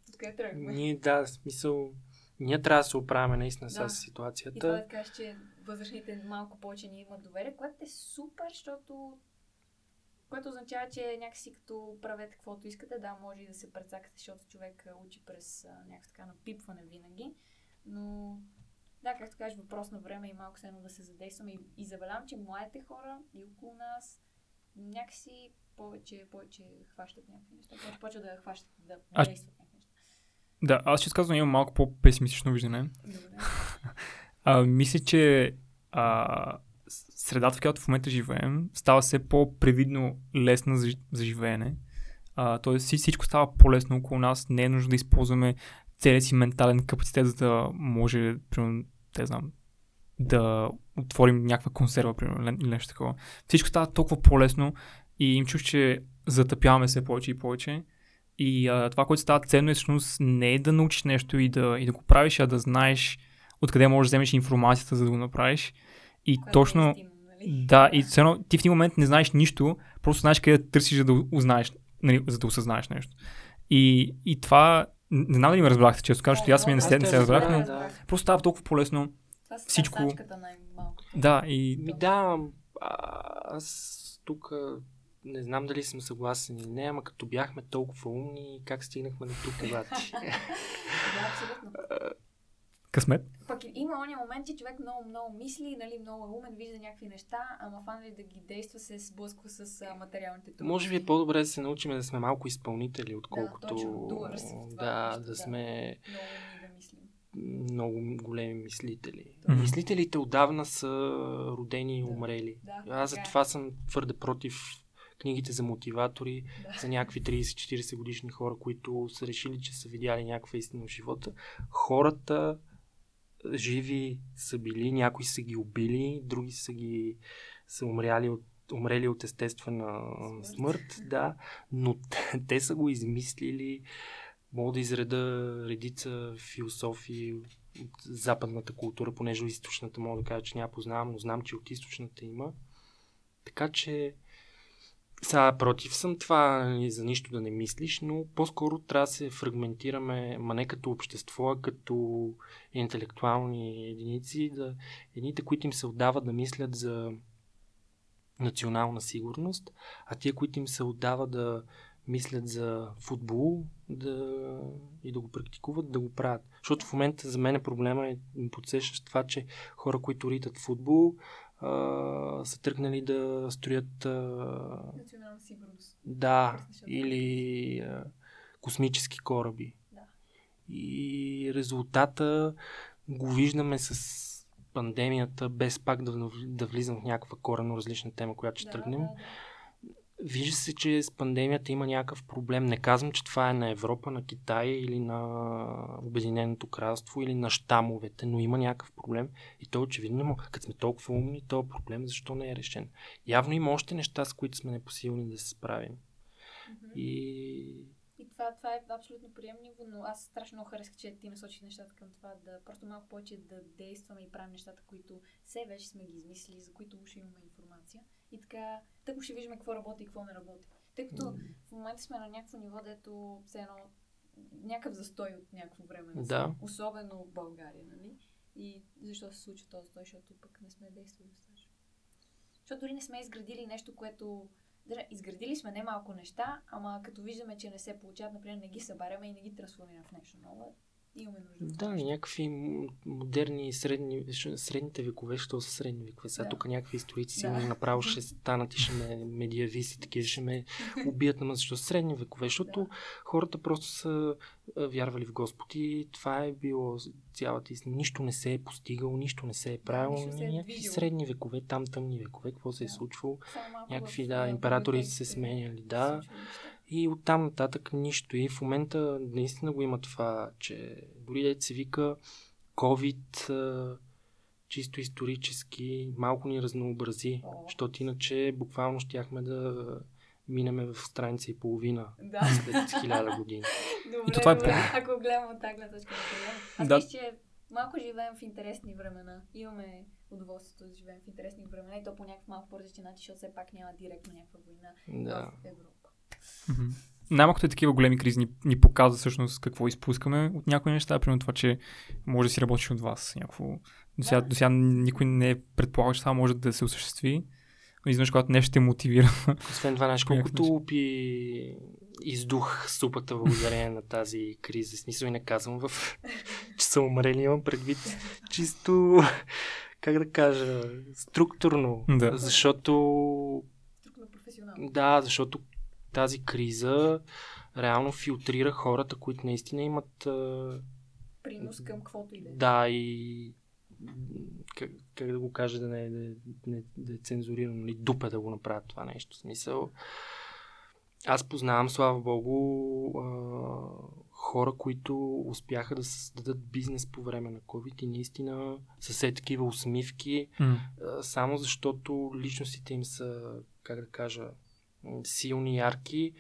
откъде тръгваме? Ние, да, смисъл, ние трябва да се оправяме наистина Да. с И това ситуацията. да кажеш, че възрастните малко повече ни имат доверие, което е супер, защото което означава, че някакси като правете каквото искате, да, може и да се прецакате, защото човек а, учи през а, някакво така напипване винаги, но да, както кажеш, въпрос на време и малко се едно да се задействаме и, и забелявам, че младите хора и около нас някакси повече, повече хващат някакви неща, повече почват да хващат, да А- действат някакви неща. Да, аз ще казвам, имам малко по-песимистично виждане. Добре. А, мисля, че а, средата, в която в момента живеем, става все по-превидно лесна за, за живеене. А, тоест вси- всичко става по-лесно около нас. Не е нужно да използваме целият си ментален капацитет, за да може, примерно, те знам, да отворим някаква консерва, примерно, или- нещо такова. Всичко става толкова по-лесно и им чуш, че затъпяваме все повече и повече. И а, това, което става ценно е всъщност не е да научиш нещо и да, и да го правиш, а да знаеш откъде можеш да вземеш информацията, за да го направиш. И точно, е истина, нали? да, и все едно ти в един момент не знаеш нищо, просто знаеш къде да търсиш, за да узнаеш, нали, за да осъзнаеш нещо. И, и това, не знам дали ме разбрахте, често кажа, защото и аз самия не се, не те се разбрах, но да. просто става толкова по-лесно. Това са всичко-. Да, и Ми да, а, аз тук не знам дали съм съгласен или не, ама като бяхме толкова умни, как стигнахме до тук, обаче? Да, късмет. Пък има ония момент, че човек много, много мисли, нали, много е умен, вижда някакви неща, ама фанали да ги действа, се сблъсква с а, материалните трудности. Може би е по-добре да се научим да сме малко изпълнители, отколкото точно, doers в това да, нещо, да да. сме Много да мислим. много големи мислители. Мгм. Мислителите отдавна са родени и Да. умрели. Да, Аз така е. затова съм твърде против книгите за мотиватори, Да. за някакви 30-40 годишни хора, които са решили, че са видяли някаква истина в живота. Хората живи са били, някои са ги убили, други са ги са умряли от, умрели от естествена Смърт. смърт, да, но те, те са го измислили. Мога да изреда редица философии от западната култура, понеже източната мога да кажа, че няма познавам, но знам, че от източната има. Така че сега против съм това нали, за нищо да не мислиш, но по-скоро трябва да се фрагментираме, ма не като общество, а като интелектуални единици, да, едните, които им се отдават да мислят за национална сигурност, а тия, които им се отдава да мислят за футбол да, и да го практикуват, да го правят. Защото в момента за мен проблема е подсещаш това, че хора, които ритат футбол, а, са тръгнали да строят а, Национална сигурност. да, или а, космически кораби. Да. И резултата го виждаме с пандемията, без пак да, да влизам в някаква коренно различна тема, която ще да, тръгнем. Да, да. Вижда се, че с пандемията има някакъв проблем. Не казвам, че това е на Европа, на Китай или на Обединеното кралство или на щамовете, но има някакъв проблем и то очевидно. Но Като сме толкова умни, то проблем защо не е решен? Явно има още неща, с които сме непосилни да се справим. Мгм. И И това, това е абсолютно приемливо, но аз страшно много харесах, че ти насочи нещата към това да просто малко повече да действаме и правим нещата, които все вече сме ги измислили, за които уж имаме информация. И така, тъкмо ще виждаме какво работи и какво не работи. Тъй като в момента сме на някакво ниво, дето все едно някакъв застой от някакво време. Да. Особено в България, нали? И защо се случва този застой, защото пък не сме действали достатъчно. Защото дори не сме изградили нещо, което да, изградили сме немалко неща, ама като виждаме, че не се получават, например, не ги събаряме и не ги трансформираме в нещо ново, имаме нужда. Да, някакви модерни средни, средните векове, що са средни векове. Сега да. тук някакви историци да. направо ще станат и ще ме медиависти, такива ще ме убият, ама защо средни векове? Защото да. хората просто са вярвали в Господ и това е било цялата истина. Нищо не се е постигало, нищо не се е правило. Да, е някакви средни векове, там тъмни векове, какво се е случвало. Някакви, да, императори се сменяли, да. И оттам нататък нищо. И в момента наистина го има това, че дори да се вика COVID, чисто исторически, малко ни разнообрази, защото иначе буквално щяхме да минеме в страница и половина да. след хиляда години. Добре, и това е по... ако гледам от тази точка Аз да. мисля, че малко живеем в интересни времена. Имаме удоволствието да живеем в интересни времена и то по някакъв малко по-различен начин, защото все пак няма директно някаква война да. в Европа. Mm-hmm. Най-малкото е такива големи кризи ни, ни показва всъщност какво изпускаме от някои неща, примерно това, че може да си работиш от вас. Някакво... До, сега, да. до сега никой не е предполагал, че това може да се осъществи. Но изведнъж, когато нещо те мотивира. Освен това, знаеш колкото опи издух супата благодарение на тази криза. Смисъл и не казвам в че са умрели, имам предвид чисто как да кажа, структурно. Да. Защото да, защото тази криза реално филтрира хората, които наистина имат... Принос към каквото и да е. Да, и как, как да го кажа, да не, да, не, да е цензурирано, или нали, дупе да го направят това нещо. В смисъл, аз познавам, слава богу, а, хора, които успяха да създадат бизнес по време на COVID и наистина са все такива усмивки, mm. а, само защото личностите им са, как да кажа, силни, ярки,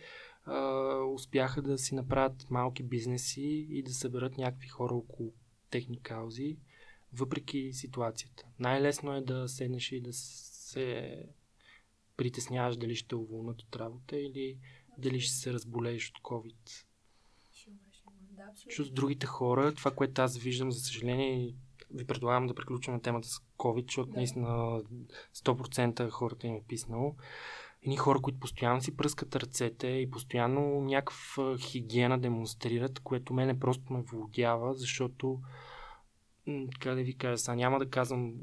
успяха да си направят малки бизнеси и да съберат някакви хора около техни каузи, въпреки ситуацията. Най-лесно е да седнеш и да се притесняваш дали ще уволнат от работа или дали ще се разболееш от COVID. Защото с другите хора, това, което аз виждам, за съжаление, ви предлагам да приключим на темата с COVID, защото да. наистина 100% хората им е писнало едни хора, които постоянно си пръскат ръцете и постоянно някаква хигиена демонстрират, което мене просто ме володява, защото как да ви кажа, сега няма да казвам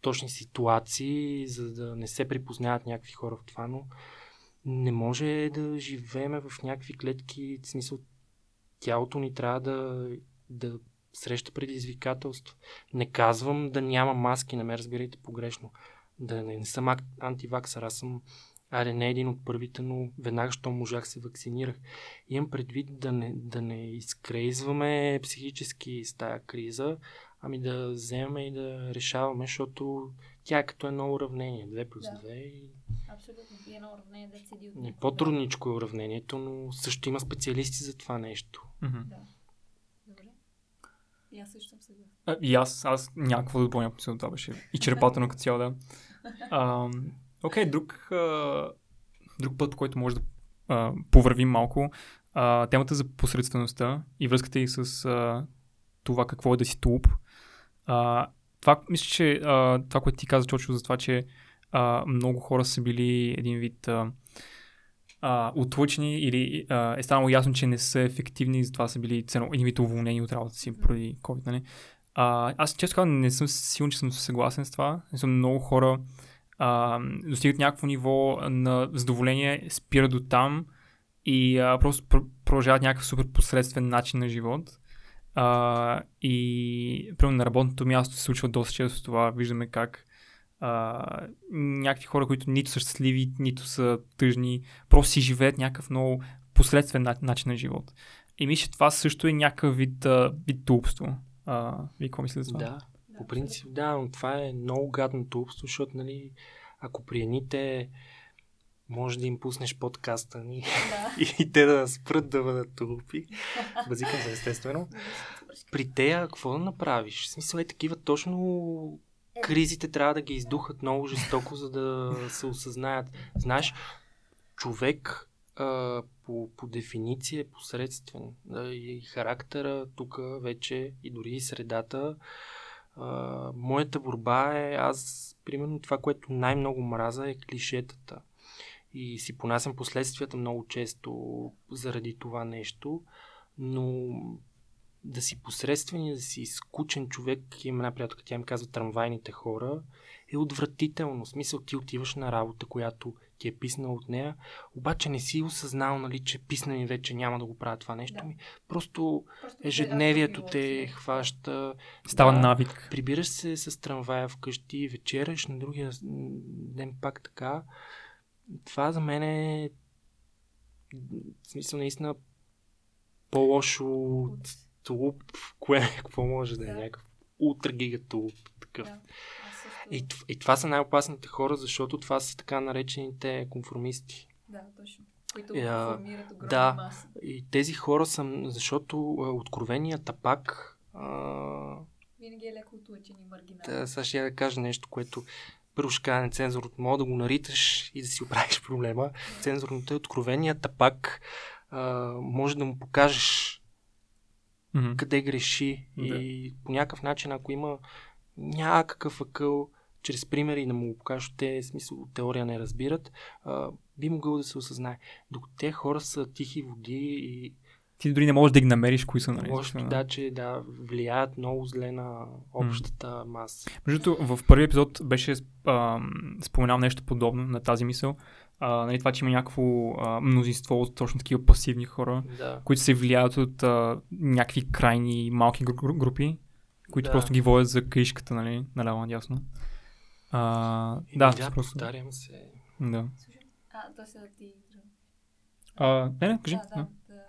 точни ситуации, за да не се припознават някакви хора в това, но не може да живееме в някакви клетки, в смисъл тялото ни трябва да, да среща предизвикателства. Не казвам да няма маски, не ме разбирайте погрешно. Да не, не съм антиваксър, аз съм Аре, не един от първите, но веднага, що можах, се вакцинирах. Имам предвид да не, да не изкрейзваме психически с тая криза, ами да вземем и да решаваме, защото тя е като едно уравнение. 2 плюс 2 да. и... Абсолютно. И едно уравнение да седи от... Не, по-трудничко е уравнението, но също има специалисти за това нещо. Mm-hmm. Да. Добре. И аз също съм съгласна. И аз, аз някакво да допълня, това беше изчерпателно като цяло, да. Окей, okay, друг, друг път, който може да а, повървим малко, а, темата за посредствеността и връзката и с а, това какво е да си тулп. А, това, мисля, че а, това, което ти каза, Чочо, за това, че а, много хора са били един вид а, а, отлъчени или а, е станало ясно, че не са ефективни и затова са били цено, един вид уволнени от работата си поради COVID. Нали? А, аз често казвам, не съм сигурен, че съм съгласен с това. Не съм много хора а, достигат някакво ниво на задоволение, спират до там и а, просто продължават някакъв супер посредствен начин на живот. А, и примерно на работното място се случва доста често това. Виждаме как а, някакви хора, които нито са щастливи, нито са тъжни, просто си живеят някакъв много посредствен начин на живот. И мисля, това също е някакъв вид, вид тупство. А, вие какво мислите за това? Да, по принцип, да, но това е много гадно тупство, защото, нали, ако при едните може да им пуснеш подкаста ни да. и те да спрат да бъдат тупи. Базикам се, естествено. При тея, какво да направиш? В смисъл е такива точно е. кризите трябва да ги издухат много жестоко, за да се осъзнаят. Знаеш, човек а, по, по дефиниция е посредствен. Да, и характера тук вече и дори и средата моята борба е, аз, примерно, това, което най-много мраза е клишетата. и си понасям последствията много често заради това нещо, но да си посредствен и да си скучен човек, има една приятелка, тя ми казва трамвайните хора, е отвратително. В смисъл ти отиваш на работа, която ти е писнал от нея, обаче не си осъзнал, нали, че писна ми вече няма да го правя това нещо Да. ми. Просто Просто ежедневието да, те хваща. Става Да, навик. Прибираш се с трамвая вкъщи, вечераш, на другия ден пак така. Това за мен е в смисъл наистина по-лошо от тулуп, кое, какво може да е Да. някакъв ултра гига тулуп. Такъв. Да. И, и това са най-опасните хора, защото това са така наречените конформисти. Да, точно. Които Е, а, да. маси. И тези хора са, защото а, откровеният тапак, а, Винаги е леко отлъчен и маргинален. да, сега ще я да кажа нещо, което първо ще кажа нецензурно, мога да го нариташ и да си оправиш проблема. Цензурното е откровеният тапак, а, може да му покажеш Мгм. къде греши Да. и по някакъв начин, ако има някакъв акъл, чрез примери да му го покажеш, те смисъл от теория не разбират, а, би могъл да се осъзнае. Докато те хора са тихи води и Ти дори не можеш да ги намериш кои са, нали? лошото Да. да, че да, влияят много зле на общата маса. Между в първи епизод беше споменал нещо подобно на тази мисъл. А, нали, това, че има някакво а, мнозинство от точно такива пасивни хора, Да. които се влияят от а, някакви крайни малки гру- гру- групи, които Да. просто ги водят за каишката, нали, наляво надясно. А, И да, да, просто. повтарям се. Да. А, то сега ти... А, не, не, кажи. Да, Да, да, да.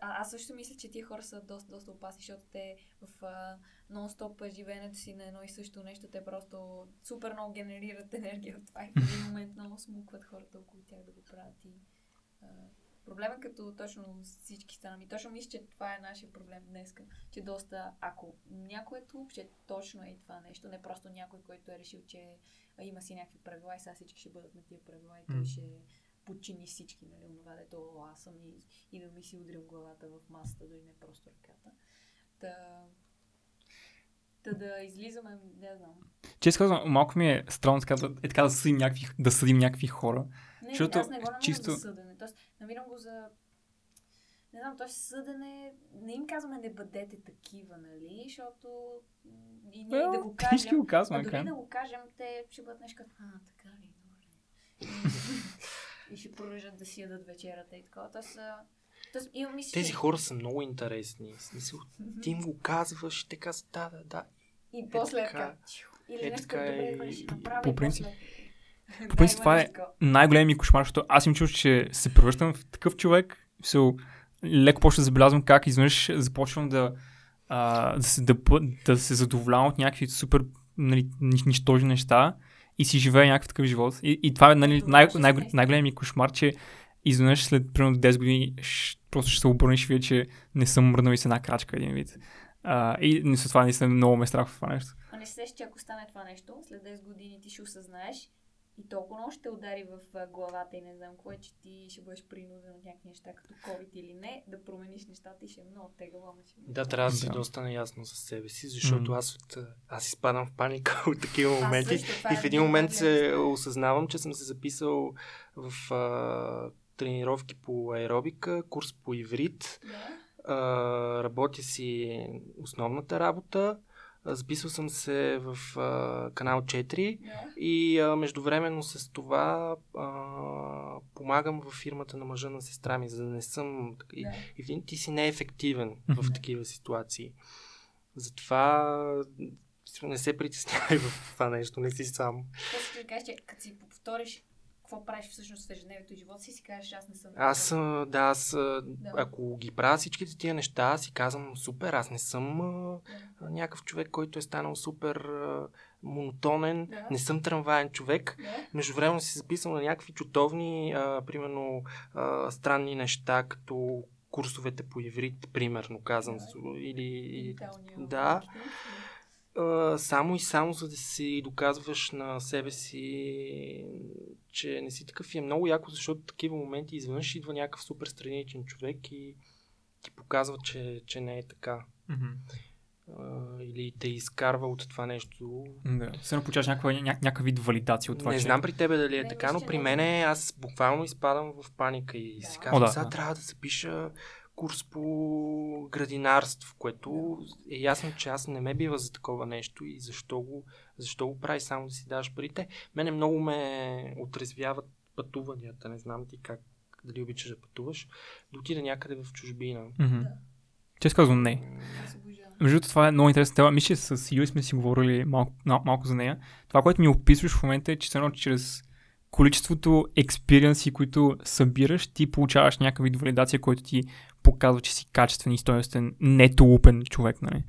А, аз също мисля, че тия хора са доста, доста опасни, защото те в а, нон-стоп живеенето си на едно и също нещо, те просто супер много генерират енергия от това и в един момент много смукват хората около тях да го правят. И, а, проблема като точно всички стана. И точно мисля, че това е нашия проблем днес, че доста, ако някой е тулуп, че точно е и това нещо, не просто някой, който е решил, че има си някакви правила и сега всички ще бъдат на тия правила и той ще подчини всички, нали, онова, дето «О, аз съм и, и да ми си удрям главата в масата, дори не просто ръката. Та, та да излизаме, не знам. Често казвам, малко ми е странно така, да, е така да съдим някакви, да съдим някакви хора. Не, Защото аз не го намирам чисто- за съдене. Тоест, намирам го за... Не знам, т.е. съдене... Не им казваме не бъдете такива, нали? Защото и ние да го Всички кажем... го казваме, А дори така. да го кажем, те ще бъдат нещо като, а, така ли, добре. И, ще продължат да си ядат вечерата и такова. Тоест, а, тоест имам мисля, Тези че- хора са много интересни. В смисъл, ти им го казваш и те казват, да, да, да. И после Е, е така. така. Или Е, нещо добре, е добре, ще и- направя по принцип- после. По принцип това е нещо такова. най-големият ми кошмар, защото аз им чуш, че се превръщам в такъв човек. So, леко почва да забелязвам как изведнъж започвам да, а, да, се, да, да се задоволявам от някакви супер нали, ни- нищожни неща и си живея някакъв такъв живот. И, и това е нали, най- ще най- стане. най-големият ми кошмар, че изведнъж след примерно 10 години ш, просто ще се обърнеш и видя, че не съм мръднал и с една крачка един вид. А, и не с това наистина много ме е страх в това нещо. Не се сещаш, че ако стане това нещо, след 10 години ти ще осъзнаеш и толкова много ще удари в главата и не знам кое, че ти ще бъдеш принуден от някакви неща, като COVID или не, да промениш нещата и ще е много тегаво. е Да, трябва да си доста наясно с себе си, защото аз, от, аз изпадам в паника от такива моменти. И е в един момент се осъзнавам, че съм се записал в а, тренировки по аеробика, курс по иврит. Да. А, работя си основната работа. Записал съм се в а, канал 4 Да. и а, междувременно с това а, помагам в фирмата на мъжа на сестра ми, за да не съм... И, Да. и един- ти си неефективен Мгм. в такива ситуации. Затова не се притеснявай в това нещо, не си сам. После ще кажеш, че като си повториш какво правиш всъщност в ежедневието и живота си, си кажеш, аз не съм. Аз, да, аз, Да. ако ги правя всичките тия неща, си казвам, супер, аз не съм а, а, някакъв човек, който е станал супер а, монотонен, Да. не съм трамваен човек. Да. Междувременно си записал на някакви чутовни, а, примерно, а, странни неща, като курсовете по иврит, примерно, казвам, Да. или... Да. а, само и само за да си доказваш на себе си, че не си такъв и е много яко, защото в такива моменти изведнъж идва някакъв супер страничен човек и ти показва, че, че не е така. а, или те изкарва от това нещо. Да. Все получаваш някаква, ня, някакъв вид валидация от това, не че... знам при тебе дали е Не, така, но при мен аз буквално изпадам в паника и Да. си О, казвам, да, сега да. трябва да запиша курс по градинарство, което е ясно, че аз не ме бива за такова нещо и защо го, защо го прави само да си даваш парите. Мене много ме отрезвяват пътуванията, не знам ти как, дали обичаш да пътуваш, да отида някъде в чужбина. Мгм. Да. Често казвам не. Между другото, това е много интересна тема. Мисля, с Юли сме си говорили малко, мал- малко за нея. Това, което ми описваш в момента е, че едно чрез количеството експириенси, които събираш, ти получаваш някакъв вид валидация, който ти показва, че си качествен и стоеностен, не тулупен човек, нали?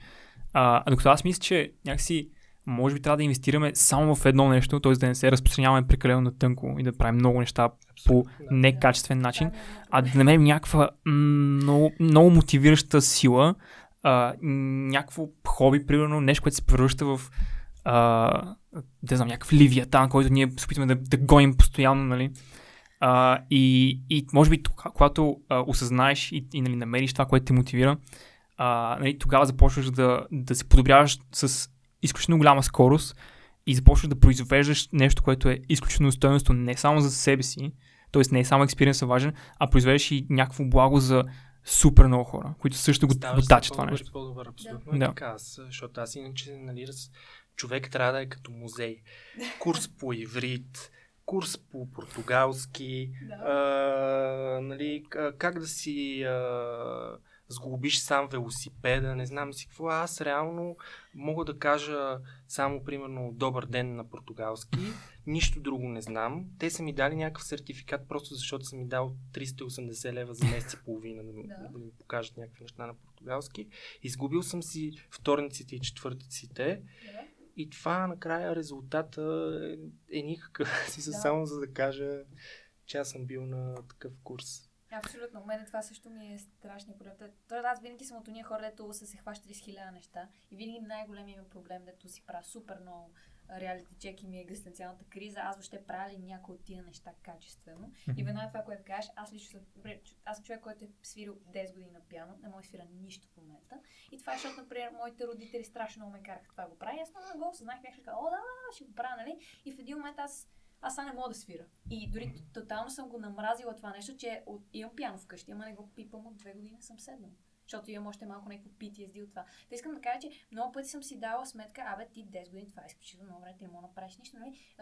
А, а докато аз мисля, че някакси може би трябва да инвестираме само в едно нещо, т.е. да не се разпространяваме прекалено на тънко и да правим много неща по Да. некачествен начин, а да намерим някаква много, много мотивираща сила, а, някакво хоби, примерно, нещо, което се превръща в а, да знам, някакъв ливиатан, който ние се опитваме да, да гоним постоянно, нали? А, и, и може би тога- когато а, осъзнаеш и, и нали, намериш това, което те мотивира, а, нали, тогава започваш да, да се подобряваш с изключително голяма скорост и започваш да произвеждаш нещо, което е изключително стоеностно не само за себе си, т.е. не е само експириенсът важен, а произвеждаш и някакво благо за супер много хора, които също го, Ставаш го все тачат това нещо. По-добър, абсолютно Да. е Да. така, аз, защото аз иначе, нали, раз... човек трябва да е като музей. Курс по иврит, курс по португалски, Да. а, нали, как да си а, сглобиш сам велосипеда, не знам си какво. Аз реално мога да кажа само, примерно, добър ден на португалски, нищо друго не знам. Те са ми дали някакъв сертификат, просто защото съм ми дал 380 лева за месец и половина да, ми- Да. да ми покажат някакви неща на португалски. Изгубил съм си вторниците и четвъртиците. Да. И това накрая резултата е, е никакъв. Си Да. само за да кажа, че аз съм бил на такъв курс. Абсолютно. У мен това също ми е страшния проблем. Тоест, аз винаги съм от уния хора, дето са се хващали с хиляда неща. И винаги най-големият ми проблем, дето си правя супер много реалити чек и ми е екзистенциалната криза. Аз въобще правя ли някои от тия неща качествено? И веднага това, което кажеш, аз лично съм, аз съм човек, който е свирил 10 години на пиано, не мога свира нищо в момента. И това е, защото, например, моите родители страшно много ме караха това го правя. И аз много го осъзнах, бях казала, о, да, да, да, ще го правя, нали? И в един момент аз аз сега не мога да свира. И дори т- тотално съм го намразила това нещо, че от, имам пиано вкъщи, ама не го пипам от две години съм седнала. Защото имам още малко някакво PTSD от това. Та искам да кажа, че много пъти съм си дала сметка, абе ти 10 години, това е изключително много време, ти не мога да направиш нищо, нали?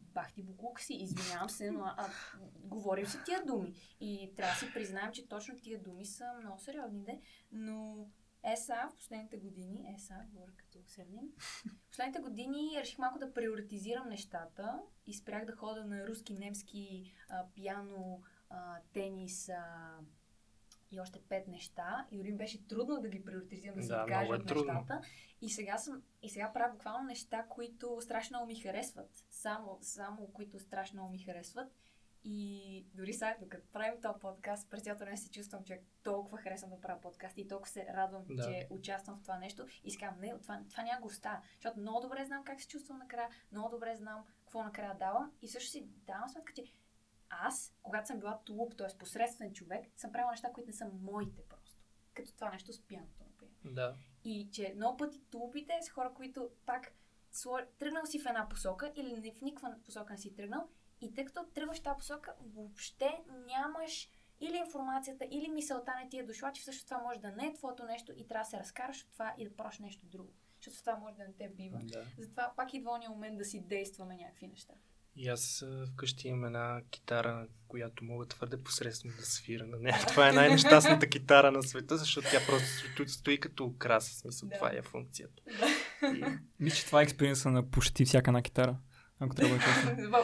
Бах ти буклук си, извинявам се, но а, а, говорим си тия думи. И трябва да си признаем, че точно тия думи са много сериозни, де, но ЕСА в последните години, ЕСА, говоря като сравним, в последните години реших малко да приоритизирам нещата и спрях да хода на руски, немски, а, пиано, а, тенис а, и още пет неща. И дори беше трудно да ги приоритизирам, да Да, откажа много е от трудно. нещата. И сега, съм, и сега правя буквално неща, които страшно много ми харесват. Само, само които страшно много ми харесват. И дори сега, докато правим този подкаст, през цялото време се чувствам, че толкова харесвам да правя подкаст и толкова се радвам, Да. че участвам в това нещо. И казвам, не, това, това няма го остава. Защото много добре знам как се чувствам накрая, много добре знам какво накрая давам. И също си давам сметка, че аз, когато съм била тулуп, т.е. посредствен човек, съм правила неща, които не са моите просто. Като това нещо с пианото, например. Да. И че много пъти тулупите са хора, които пак тръгнал си в една посока или не в никаква посока не си тръгнал и тъй като тръгваш в тази посока, въобще нямаш или информацията, или мисълта не ти е дошла, че всъщност това може да не е твоето нещо и трябва да се разкараш от това и да правиш нещо друго. Защото това може да не те бива. да. Затова пак идва ония момент да си действаме някакви неща. И аз вкъщи имам една китара, която мога твърде посредствено да свира на нея. Това е най-нещастната китара на света, защото тя просто стои, стои като украса. Смисъл, Да. това е функцията. И, Мисля, че това е експириенса на почти всяка една китара. Ако трябва да е честно.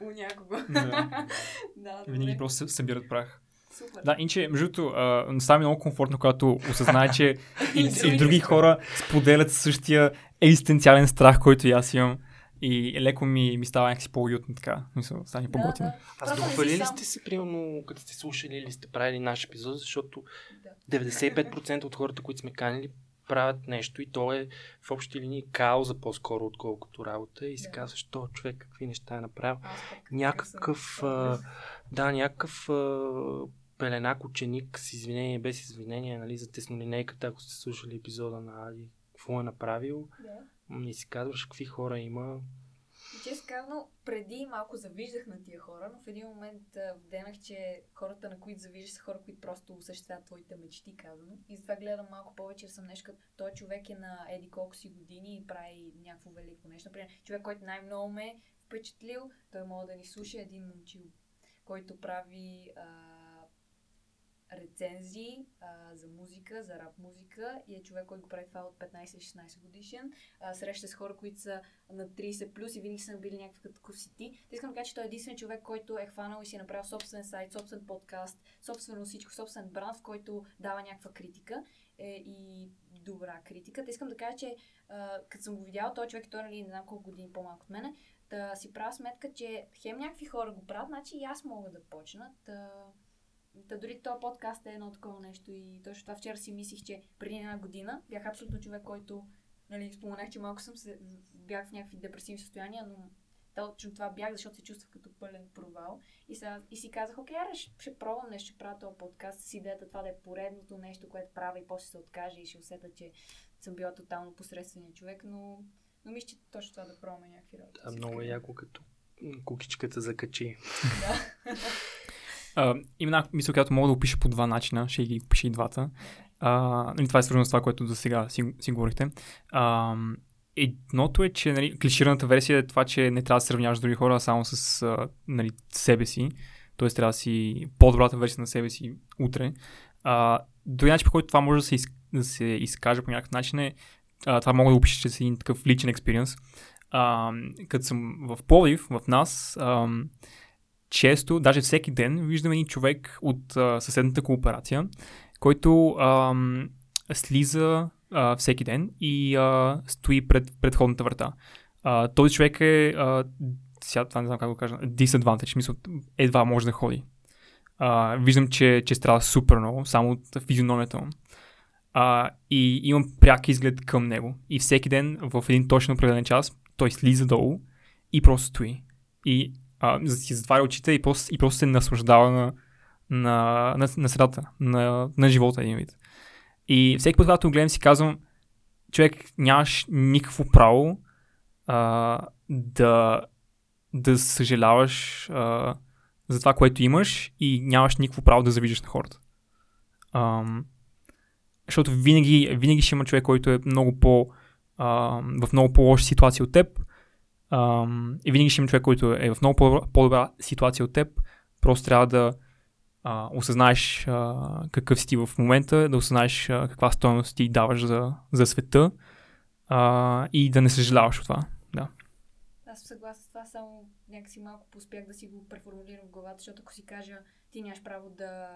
у, у, у някого. Да. да, Винаги просто се събират прах. Супер. Да, иначе, между другото, става ми много комфортно, когато осъзнае, че и, и другите други хора. хора споделят същия екзистенциален страх, който и аз имам. И леко ми, ми става някакси по-уютно така. Мисля, стане по-готино. Да, да. аз дохвалили сам. сте се, примерно, като сте слушали или сте правили наш епизод, защото Да. 95% от хората, които сме канили, правят нещо и то е в общи линии кауза по-скоро, отколкото работа. И си Да. казваш, то човек какви неща е направил. Някакъв, а, да, някакъв а, пеленак ученик с извинение, без извинение, нали, за теснолинейката, ако сте слушали епизода на Ади, какво е направил Да. и си казваш какви хора има. И честно казано, преди малко завиждах на тия хора, но в един момент вденах, че хората, на които завиждаш, са хора, които просто осъществяват твоите мечти, казано. И затова гледам малко повече, съм нещо като той човек е на еди колко си години и прави някакво велико нещо. Например, човек, който най-много ме е впечатлил, той може да ни слуша един момчил, който прави а, рецензии а, за музика, за рап музика и е човек, който го прави това от 15-16 годишен. А, среща с хора, които са на 30 плюс и винаги са били някакъв такъв си ти. Искам да кажа, че той е единствен човек, който е хванал и си е направил собствен сайт, собствен подкаст, собствено всичко, собствен бранд, в който дава някаква критика е, и добра критика. Та искам да кажа, че като съм го видяла, той човек, той нали, не знам колко години по-малко от мене, да си правя сметка, че хем някакви хора го правят, значи и аз мога да почна. Та, Та дори този подкаст е едно такова нещо и точно това вчера си мислих, че преди една година бях абсолютно човек, който, нали, споменах, че малко съм се, бях в някакви депресивни състояния, но точно това бях, защото се чувствах като пълен провал. И, сега, и си казах, окей, аре, ще, ще пробвам нещо, ще правя този подкаст с идеята това да е поредното нещо, което правя и после се откаже и ще усета, че съм била тотално посредствения човек, но, но мисля, че точно това да пробваме някакви работи. Да, много е яко като кукичката закачи. Да. Uh, има мисъл, която мога да опиша по два начина, ще ги опиша и двата. Uh, нали, това е свързано с това, което до сега си, си говорихте. Uh, едното е, че нали, клишираната версия е това, че не трябва да се сравняваш с други хора, а само с нали, себе си. Тоест трябва да си по-добрата версия на себе си утре. Uh, други начин, по който това може да се, из, да се изкаже по някакъв начин е, uh, това мога да опиша, че си един такъв личен експириенс. Като съм в Пловдив, в нас, uh, често, даже всеки ден, виждаме един човек от а, съседната кооперация, който а, слиза а, всеки ден и а, стои пред предходната врата. А, този човек е, а, сега това не знам как го кажа, disadvantage, мисъл, едва може да ходи. А, виждам, че, че страда супер много, само от физиономията му. А, и имам пряк изглед към него. И всеки ден в един точно определен час той слиза долу и просто стои. И а, си затваря очите и просто, и просто се наслаждава на, на, на, на средата, на, на живота един вид. И всеки път, когато гледам, си казвам, човек, нямаш никакво право а, да, да съжаляваш а, за това, което имаш и нямаш никакво право да завиждаш на хората. А, защото винаги, винаги ще има човек, който е много по, а, в много по-лоша ситуация от теб, Um, и винаги ще има човек, който е в много по-добра ситуация от теб. Просто трябва да а, осъзнаеш а, какъв си ти в момента, да осъзнаеш а, каква стоеност ти даваш за, за света а, и да не съжаляваш от това. Да. Аз съм съгласна с това, само някакси малко поспях да си го преформулирам в главата, защото ако си кажа, ти нямаш право да,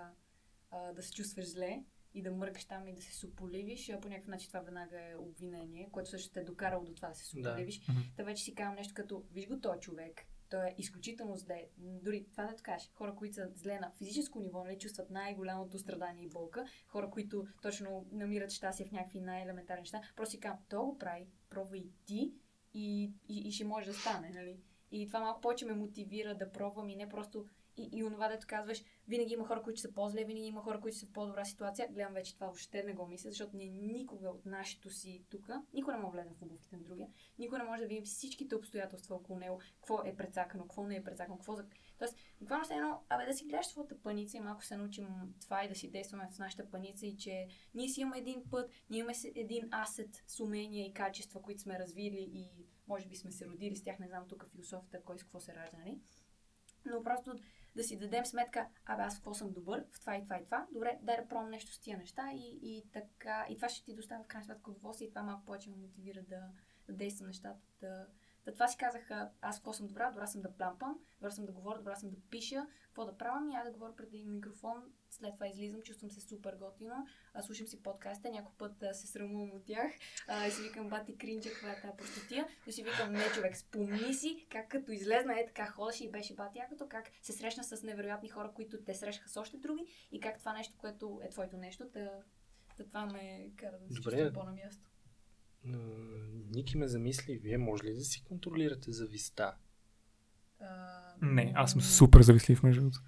а, да се чувстваш зле, и да мъркаш там и да се суполивиш, а по някакъв начин това веднага е обвинение, което също те е докарало до това да се суполивиш. Да. Та вече си казвам нещо като, виж го този човек, той е изключително зле. Дори това да кажеш, хора, които са зле на физическо ниво, нали, чувстват най-голямото страдание и болка, хора, които точно намират щастие в някакви най-елементарни неща, просто си казвам, то го прави, пробвай ти и, и, и ще може да стане, нали? И това малко повече ме мотивира да пробвам и не просто и, и онова, дето казваш, винаги има хора, които са по-зле, винаги има хора, които са в по-добра ситуация. Гледам вече това въобще не го мисля, защото ние никога от нашето си тук, никой не може да влезе в обувките на другия, никой не може да видим всичките обстоятелства около него, какво е прецакано, какво не е прецакано, какво за... Тоест, буквално се едно, абе да си гледаш твоята паница и малко се научим това и да си действаме в нашата паница и че ние си имаме един път, ние имаме един асет с умения и качества, които сме развили и може би сме се родили с тях, не знам тук философията, кой с какво се ражда, нали? Но просто да си дадем сметка, абе аз какво съм добър, в това и това и това, добре, дай да пробвам нещо с тия неща и, и така, и това ще ти доставя в крайна сметка удоволствие и това малко повече ме мотивира да, да действам нещата, да, да това си казах, аз какво съм добра, добра съм да плампам, добра съм да говоря, добра съм да пиша, какво да правя, и аз да говоря пред един микрофон, след това излизам, чувствам се супер готино, а, слушам си подкаста, някой път а, се срамувам от тях а, и си викам, бати кринча, каква е тази простотия, но си викам, не човек, спомни си как като излезна е така ходеше и беше бати якото, как се срещна с невероятни хора, които те срещаха с още други и как това нещо, което е твоето нещо, да, да това ме кара да се чувствам по-на място. Ники ме замисли, вие може ли да си контролирате зависта? Не, аз съм супер завистлив между другото.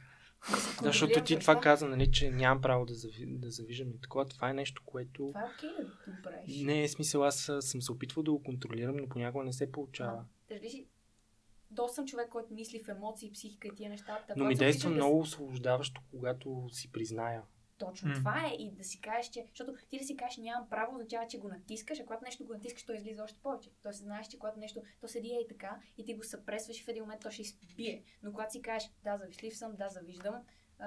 Да, Да, защото ти това каза, нали, че нямам право да, зави, да завиждам и такова. Това е нещо, което... Това е окей да го правиш. Не е смисъл, аз съм се опитвал да го контролирам, но понякога не се получава. Дали си доста съм човек, който мисли в емоции, психика и тия неща. Но ми действа много освобождаващо, когато си призная. Точно М. това е и да си кажеш, че... Защото ти да си кажеш нямам право, означава, че го натискаш, а когато нещо го натискаш, то излиза още повече. Тоест знаеш, че когато нещо, то седи и така и ти го съпресваш и в един момент то ще избие. Но когато си кажеш, да, завишлив съм, да, завиждам,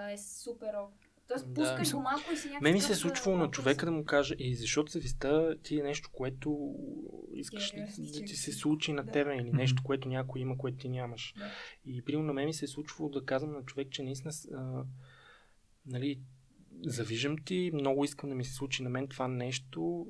е супер ок. Тоест Да. пускаш го малко и си някакъв... Мен ми се е случвало на човека да му каже, и защото завистта ти е нещо, което искаш Ти е да, ти се случи на Да. тебе или нещо, което някой има, което ти нямаш. Да. И примерно на мен ми се е случвало да казвам на човек, че наистина а, нали, завиждам ти, много искам да ми се случи на мен това нещо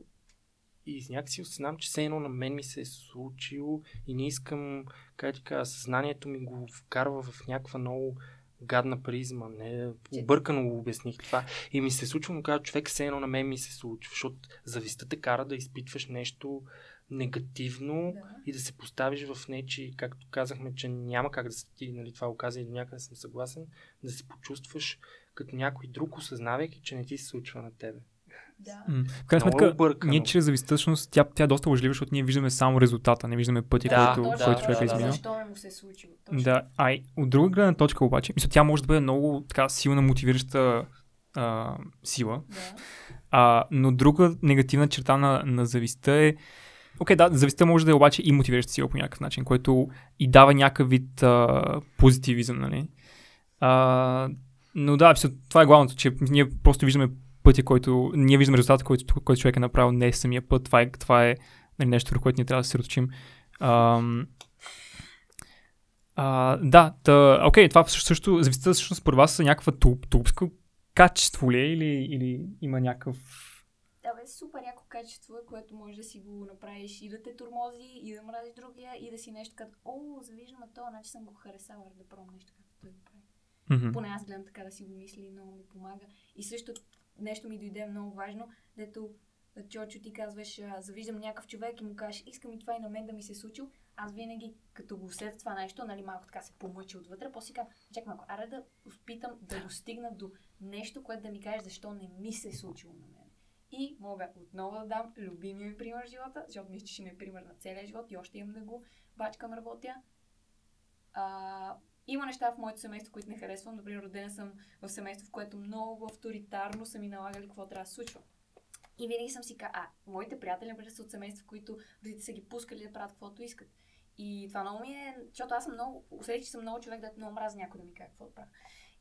и някакси осъзнавам, че все едно на мен ми се е случило и не искам, как ти кажа, съзнанието ми го вкарва в някаква много гадна призма. Не, объркано го обясних това. И ми се случва, му казва човек, все едно на мен ми се случва, защото завистта те кара да изпитваш нещо негативно Да. и да се поставиш в нечи, както казахме, че няма как да се ти, нали, това го каза и до някъде съм съгласен, да се почувстваш като някой друг, осъзнавайки, че не ти се случва на тебе. Да. М. В крайна сметка, объркано. ние чрез завистта, всъщност, тя, тя е доста лъжлива, защото ние виждаме само резултата, не виждаме пътя, Да, който, точно, който човек да, е да, изминал. Защо не му се е случило? Точно. Да, а и от друга гледна точка обаче, мисля, тя може да бъде много така силна, мотивираща а, сила, Да. а, но друга негативна черта на, на завистта е Окей, да, завистта може да е обаче и мотивираща сила по някакъв начин, който и дава някакъв вид а, позитивизъм, нали? А, но да, това е главното, че ние просто виждаме пътя, който... Ние виждаме резултата, който, който човек е направил, не е самия път. Това е, това е нали, нещо, върху което ние трябва да се а, да, та, окей, това също, завистта всъщност според вас е някаква туп, качество ли е или, или има някакъв... Да, бе, супер яко качество е, което може да си го направиш. И да те турмози, и да мразиш другия, и да си нещо като, о, завиждам това, значи съм го харесала, да пробвам нещо, както той Мгм. Поне аз гледам така да си го мисли много ми помага. И също нещо ми дойде много важно, дето Чочо ти казваш, завиждам някакъв човек и му кажеш, искам и това и на мен да ми се е случило. Аз винаги, като го след това нещо, нали, малко така се помъчи отвътре, после си казвам, чакай малко, аре да опитам да достигна до нещо, което да ми каже защо не ми се е случило на мен. И мога отново да дам любимия ми пример в живота, защото мисля, че ще ми е пример на целия живот и още имам да го бачкам, работя. А, има неща в моето семейство, които не харесвам. Например, родена съм в семейство, в което много авторитарно са ми налагали какво трябва да се случва. И винаги съм си казала, а, моите приятели, например, са от семейства, в които родите са ги пускали да правят каквото искат. И това много ми е, защото аз съм много, усетих, че съм много човек, да много мразя някой да ми каже какво да правя.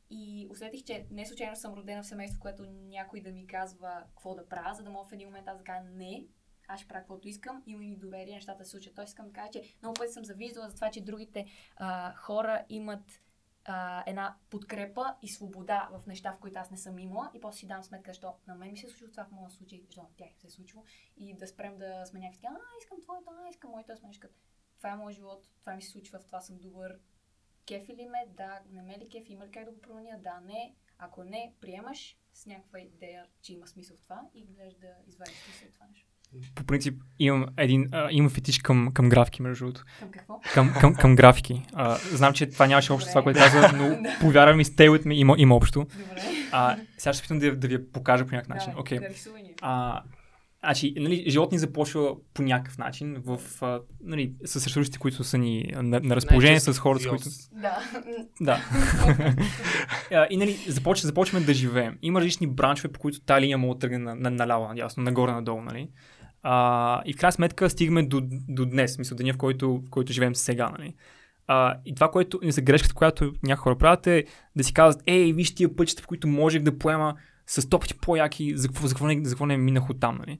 И усетих, че не случайно съм родена в семейство, в което някой да ми казва какво да правя, за да мога в един момент аз да кажа не, аз ще правя каквото искам, има ми доверие, нещата се случат. Тоест искам да кажа, че много пъти съм завиждала за това, че другите а, хора имат а, една подкрепа и свобода в неща, в които аз не съм имала и после си дам сметка, защо на мен ми се е това в моя случай, защо на тях се е случило и да спрем да сме някакви, а, искам твоето, а, искам моето, някакви, това е моят живот, това ми се случва, в това съм добър. Кефи ли ме? Да. Не ме ли кефи? Има ли как да го променя? Да, не. Ако не, приемаш с някаква идея, че има смисъл в това и гледаш да извадиш смисъл от това нещо. По принцип имам един, а, имам фетиш към, към графики, между другото. Към какво? Към, към, към графики. А, знам, че това нямаше общо с това, което каза, но повярвам ми, stay with me има, има общо. Добре. А, сега ще се питам да, да ви я покажа по някакъв начин. Окей. А, значи, нали, живот ни започва по някакъв начин, в, а, нали, с ресурсите, които са ни на, на разположение, с хората, с които... Да. Да. И нали, започ, започваме да живеем. Има различни бранчове, по които тази линия да тръгне на, на, наляво, надясно, нагоре, надолу, нали? А, и в крайна сметка стигаме до, до днес, мисля, деня, в който, в който живеем сега, нали? А, и това, което не за грешката, която някои хора правят е да си казват, ей, виж тия пътища, по които можех да поема с сто пъти по-яки, за какво, за какво, не, за какво не минах от там, нали?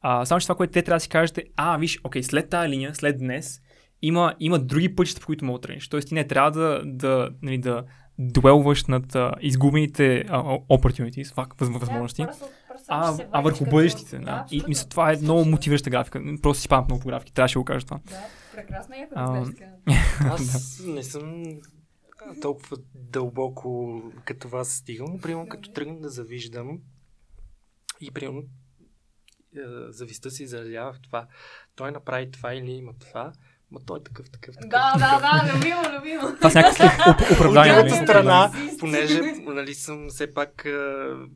А, само, че това, което те трябва да си кажете, а, виж, окей, след тази линия, след днес, има, има други пътища, по които мога да тръгнеш. Тоест ти не трябва да, да, нали, да дуелваш над а, изгубените а, opportunities, възможности, Да, просто, а, ще се а върху като- бъдещите. Да. И абсолютно. мисля, това е много мотивираща графика. Просто си спам много по графики, трябваше да го кажа това. Да, прекрасно е, А. Аз не съм толкова дълбоко като вас стигам, но примерно като тръгна да завиждам и примерно е, завистта се изразява в това. Той направи това или има това. Ма той е такъв, такъв, такъв. Да, да, да, любимо, любимо. Това някакви оп- От оправдания. другата нали? страна, Оправдания. понеже нали, съм все пак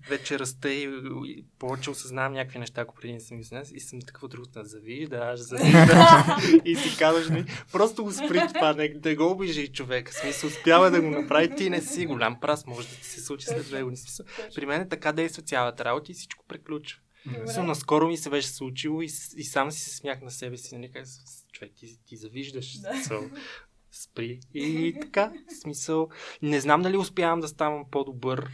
вече раста и, и повече осъзнавам някакви неща, ако преди не съм ги и съм такъв от другата, завиждаш, завиждаш и си казваш, нали, просто го спри това, не, да го обижи човек. В смисъл, успява да го направи, ти не си голям прас, може да ти се случи след две години. При мен е така действа цялата работа и всичко приключва. Добре. Наскоро ми се беше случило и, и сам си се смях на себе си, нали, човек, ти, ти завиждаш. Да. Смисъл, спри. И така, в смисъл, не знам дали успявам да ставам по-добър,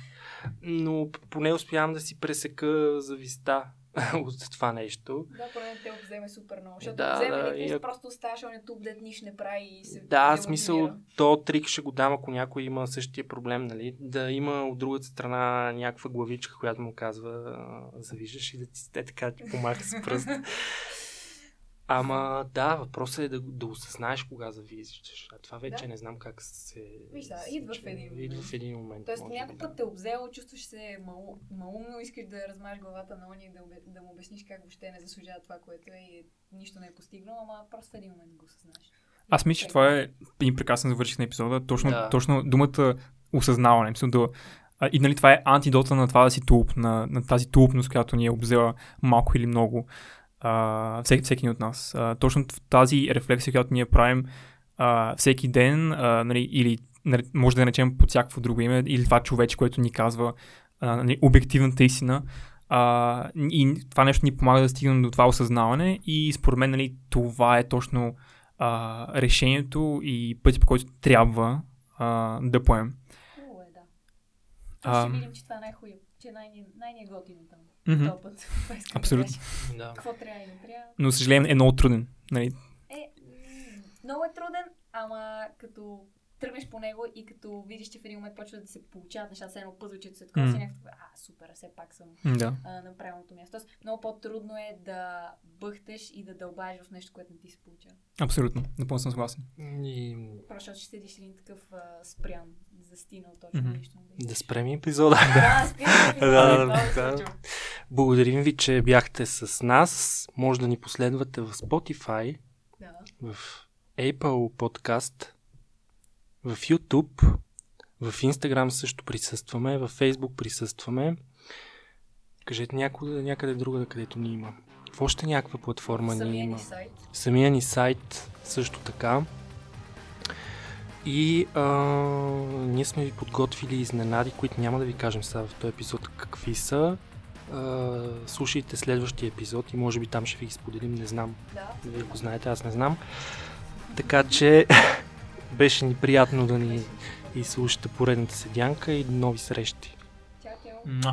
но поне успявам да си пресека зависта от това нещо. Да, поне те обземе супер много. Защото Да, да, да, и просто оставаш он YouTube, дет нищо не прави и се Да, смисъл, то трик ще го дам, ако някой има същия проблем, нали? Да има от другата страна някаква главичка, която му казва завиждаш и да ти те така ти помаха с пръст. Ама да, въпросът е да, да осъзнаеш кога завиждаш. А това вече Да. не знам как се... Виж да, идва в един момент. Идва в един момент. Тоест, някой път те обзело, чувстваш се мал, малумно, искаш да размаш главата на ония и да, да му обясниш как въобще не заслужава това, което е и нищо не е постигнал, ама просто в един момент го осъзнаеш. Аз мисля, че това е един прекрасен завърших на епизода. Точно, Да. точно думата осъзнаване. Мисля, да, и нали, това е антидота на това да си тулп, на, на тази тулпност, която ни е обзела малко или много а, всеки, всеки от нас. А, точно тази рефлексия, която ние правим а, всеки ден, а, нали, или нали, може да наречем под всякакво друго име, или това човече, което ни казва а, нали, обективната истина. А, и това нещо ни помага да стигнем до това осъзнаване и според мен нали, това е точно а, решението и пътя по който трябва а, да поем. Хубаво е, да. А, ще видим, че това е най-хубаво, че е най- мгм. Този път. Абсолютно. Да. Какво трябва и не трябва. Но, за съжаление, е много труден. Нали? Е, много е труден, ама като тръгнеш по него и като видиш, че в един момент почва да се получават нещата, едно пъзълчето се такова, си някакво, а, супер, все пак съм Да. а, на правилното място. Тоест, много по-трудно е да бъхтеш и да дълбаеш в нещо, което не ти се получава. Абсолютно. Напълно съм съгласен. И Просто ще седиш един такъв а, спрян, застинал точно Мгм. нещо. не да спрем епизода. Да, спираме. Да, се да. случва. Благодарим ви, че бяхте с нас. Може да ни последвате в Spotify, Да. в Apple Podcast, в YouTube, в Instagram също присъстваме, в Facebook присъстваме. Кажете някъде, някъде друга, където ни има. В още някаква платформа ни Самия има. ни сайт. Самия ни сайт също така. И а, ние сме ви подготвили изненади, които няма да ви кажем сега в този епизод какви са. А, слушайте следващия епизод и може би там ще ви ги споделим, не знам. Да. Вие го знаете, аз не знам. Така че беше ни приятно да ни изслушате поредната седянка и нови срещи. Чао, чао.